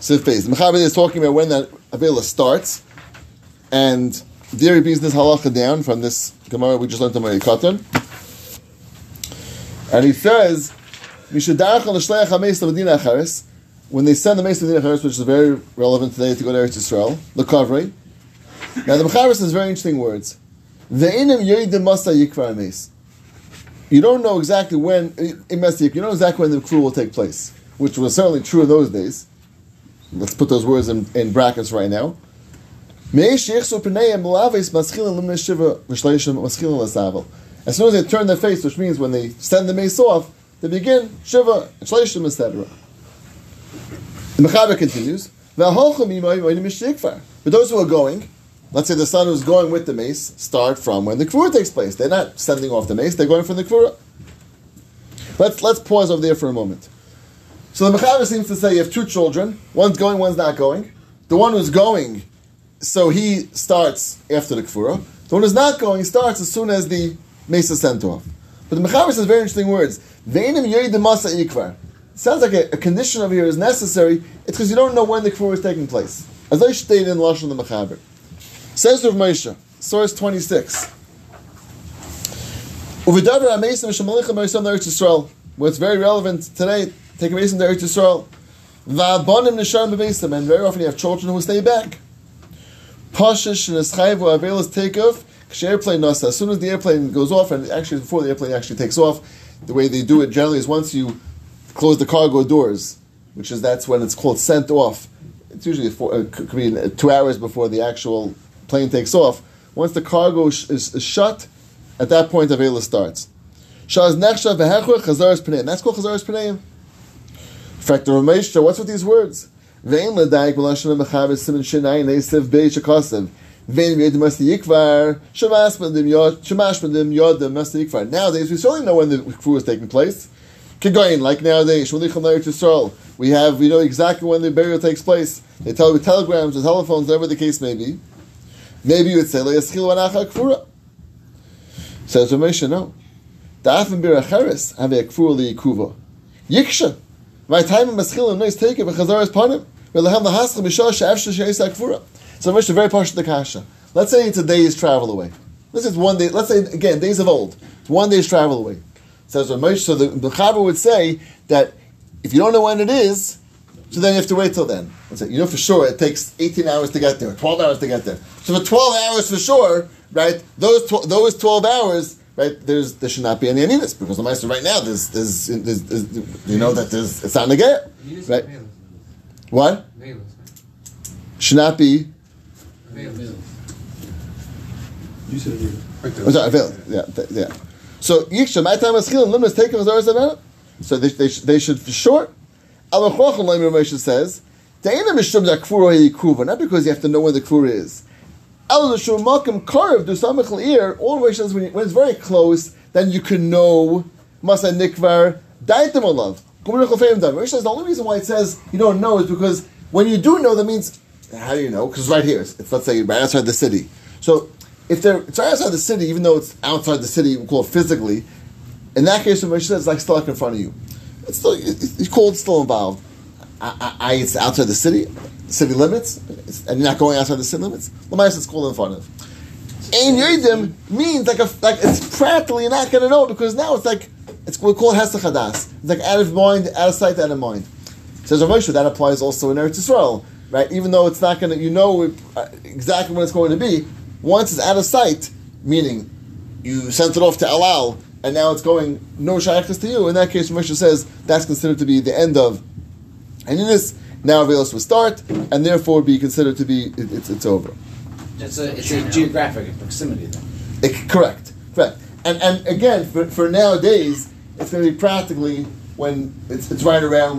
Sif Bees. The Mechaber is talking about when that Avila starts, and Dairy Bees this halacha down from this Gemara we just learned Moed Katan. And he says, when they send the Meis Medina Acharis, which is very relevant today to go to Eretz Yisrael, the Kavri. Now the Mechaber says very interesting words. You don't know exactly when eh, in Messiah, you know exactly when the crew will take place, which was certainly true in those days. Let's put those words in, in brackets right now. As soon as they turn their face, which means when they send the mace off, they begin shiva, shleishim, etc. The Mechaber continues. But those who are going, Let's say the son who's going with the mace start from when the kvura takes place. They're not sending off the mace; they're going from the kvura. Let's let's pause over there for a moment. So the Mechaber seems to say you have two children. One's going, one's not going. The one who's going, so he starts after the kvura. The one who's not going starts as soon as the is sent off. But the Mechaber says very interesting words. Veinim masa ikvar. Sounds like a, a, condition over here is necessary. It's because you don't know when the kvura is taking place. As I stated in Lashon of the Mechaber. Says Rav Moshe, source 26. Uvidavar Amesim Yisrael. What's very relevant today, take a Eretz Yisrael. Va'abonim Nisharim Bebesim, and very often you have children who stay back. Pashish and Avelis take off, airplane nasa. As soon as the airplane goes off, and actually before the airplane actually takes off, the way they do it generally is once you close the cargo doors, which is that's when it's called sent off. It's usually four, uh, could be two hours before the actual plane takes off, once the cargo is, is, is shut, at that point Avela starts. Shaz nechsha v'hechur chazaras p'neim. That's called chazaras p'neim. In fact, the Ramesha, what's with these words? Vein ledayik b'lashon ha'mechaber simin shenai neisiv beis shakasim. Nowadays, we certainly know when the crew is taking place. Like nowadays. We have, we know exactly when the burial takes place. They tell with telegrams or telephones, whatever the case may be. Maybe you would say. Says Ramesha, no. Da'afim bir acheres have a kfura li'ikuva. Yiksha. My time in maschil and noise take it v'chazaras panim. V'lehem lahascha b'shah she'efsha she'esa kfura. So Ramesha very partial the kasha. Let's say it's a day's travel away. Let's say it's one day. Let's say again days of old. It's one day's travel away. Says Ramesh. So the, the Chaber would say that if you don't know when it is, so then you have to wait till then. You know for sure it takes 18 hours to get there, 12 hours to get there. So for 12 hours for sure, right, those, tw- those 12 hours, right, there's, there should not be any aniness because the Meister right now, there's, there's, there's, there's, you know that there's, it's not get, right? What? Should not be. You said it. I'm sorry, avail. Yeah, th- yeah. So Yiksha, my time is limit is taken as ours So they, they, sh- they should for sure. Al Moshe says, not because you have to know where the kfura is. All the way says when it's very close, then you can know Masa Nikvar Daitim Olav. The only reason why it says you don't know is because when you do know, that means how do you know? Because right here, it's, let's say right outside the city. So if they're it's right outside the city, even though it's outside the city, we call it physically. In that case, when says it's like like in front of you. It's still it's called still involved. I, I, it's outside the city, city limits, and you're not going outside the city limits. Lamais is called in front of. Ein Yodim means like a like it's practically you're not going to know because now it's like it's we call it It's like out of mind, out of sight, out of mind. Says Rav Moshe, that applies also in Eretz Yisrael. Right? Even though it's not going to, you know uh, exactly when it's going to be. Once it's out of sight, meaning you sent it off to El Al, and now it's going no shaykhs to you. In that case, Moshe says that's considered to be the end of Haninis. Now Avelos will start, and therefore be considered to be it, it's it's over. It's a, it's a geographic proximity then. It- correct, correct. And and again, for, for nowadays, it's going to be practically when it's, it's right around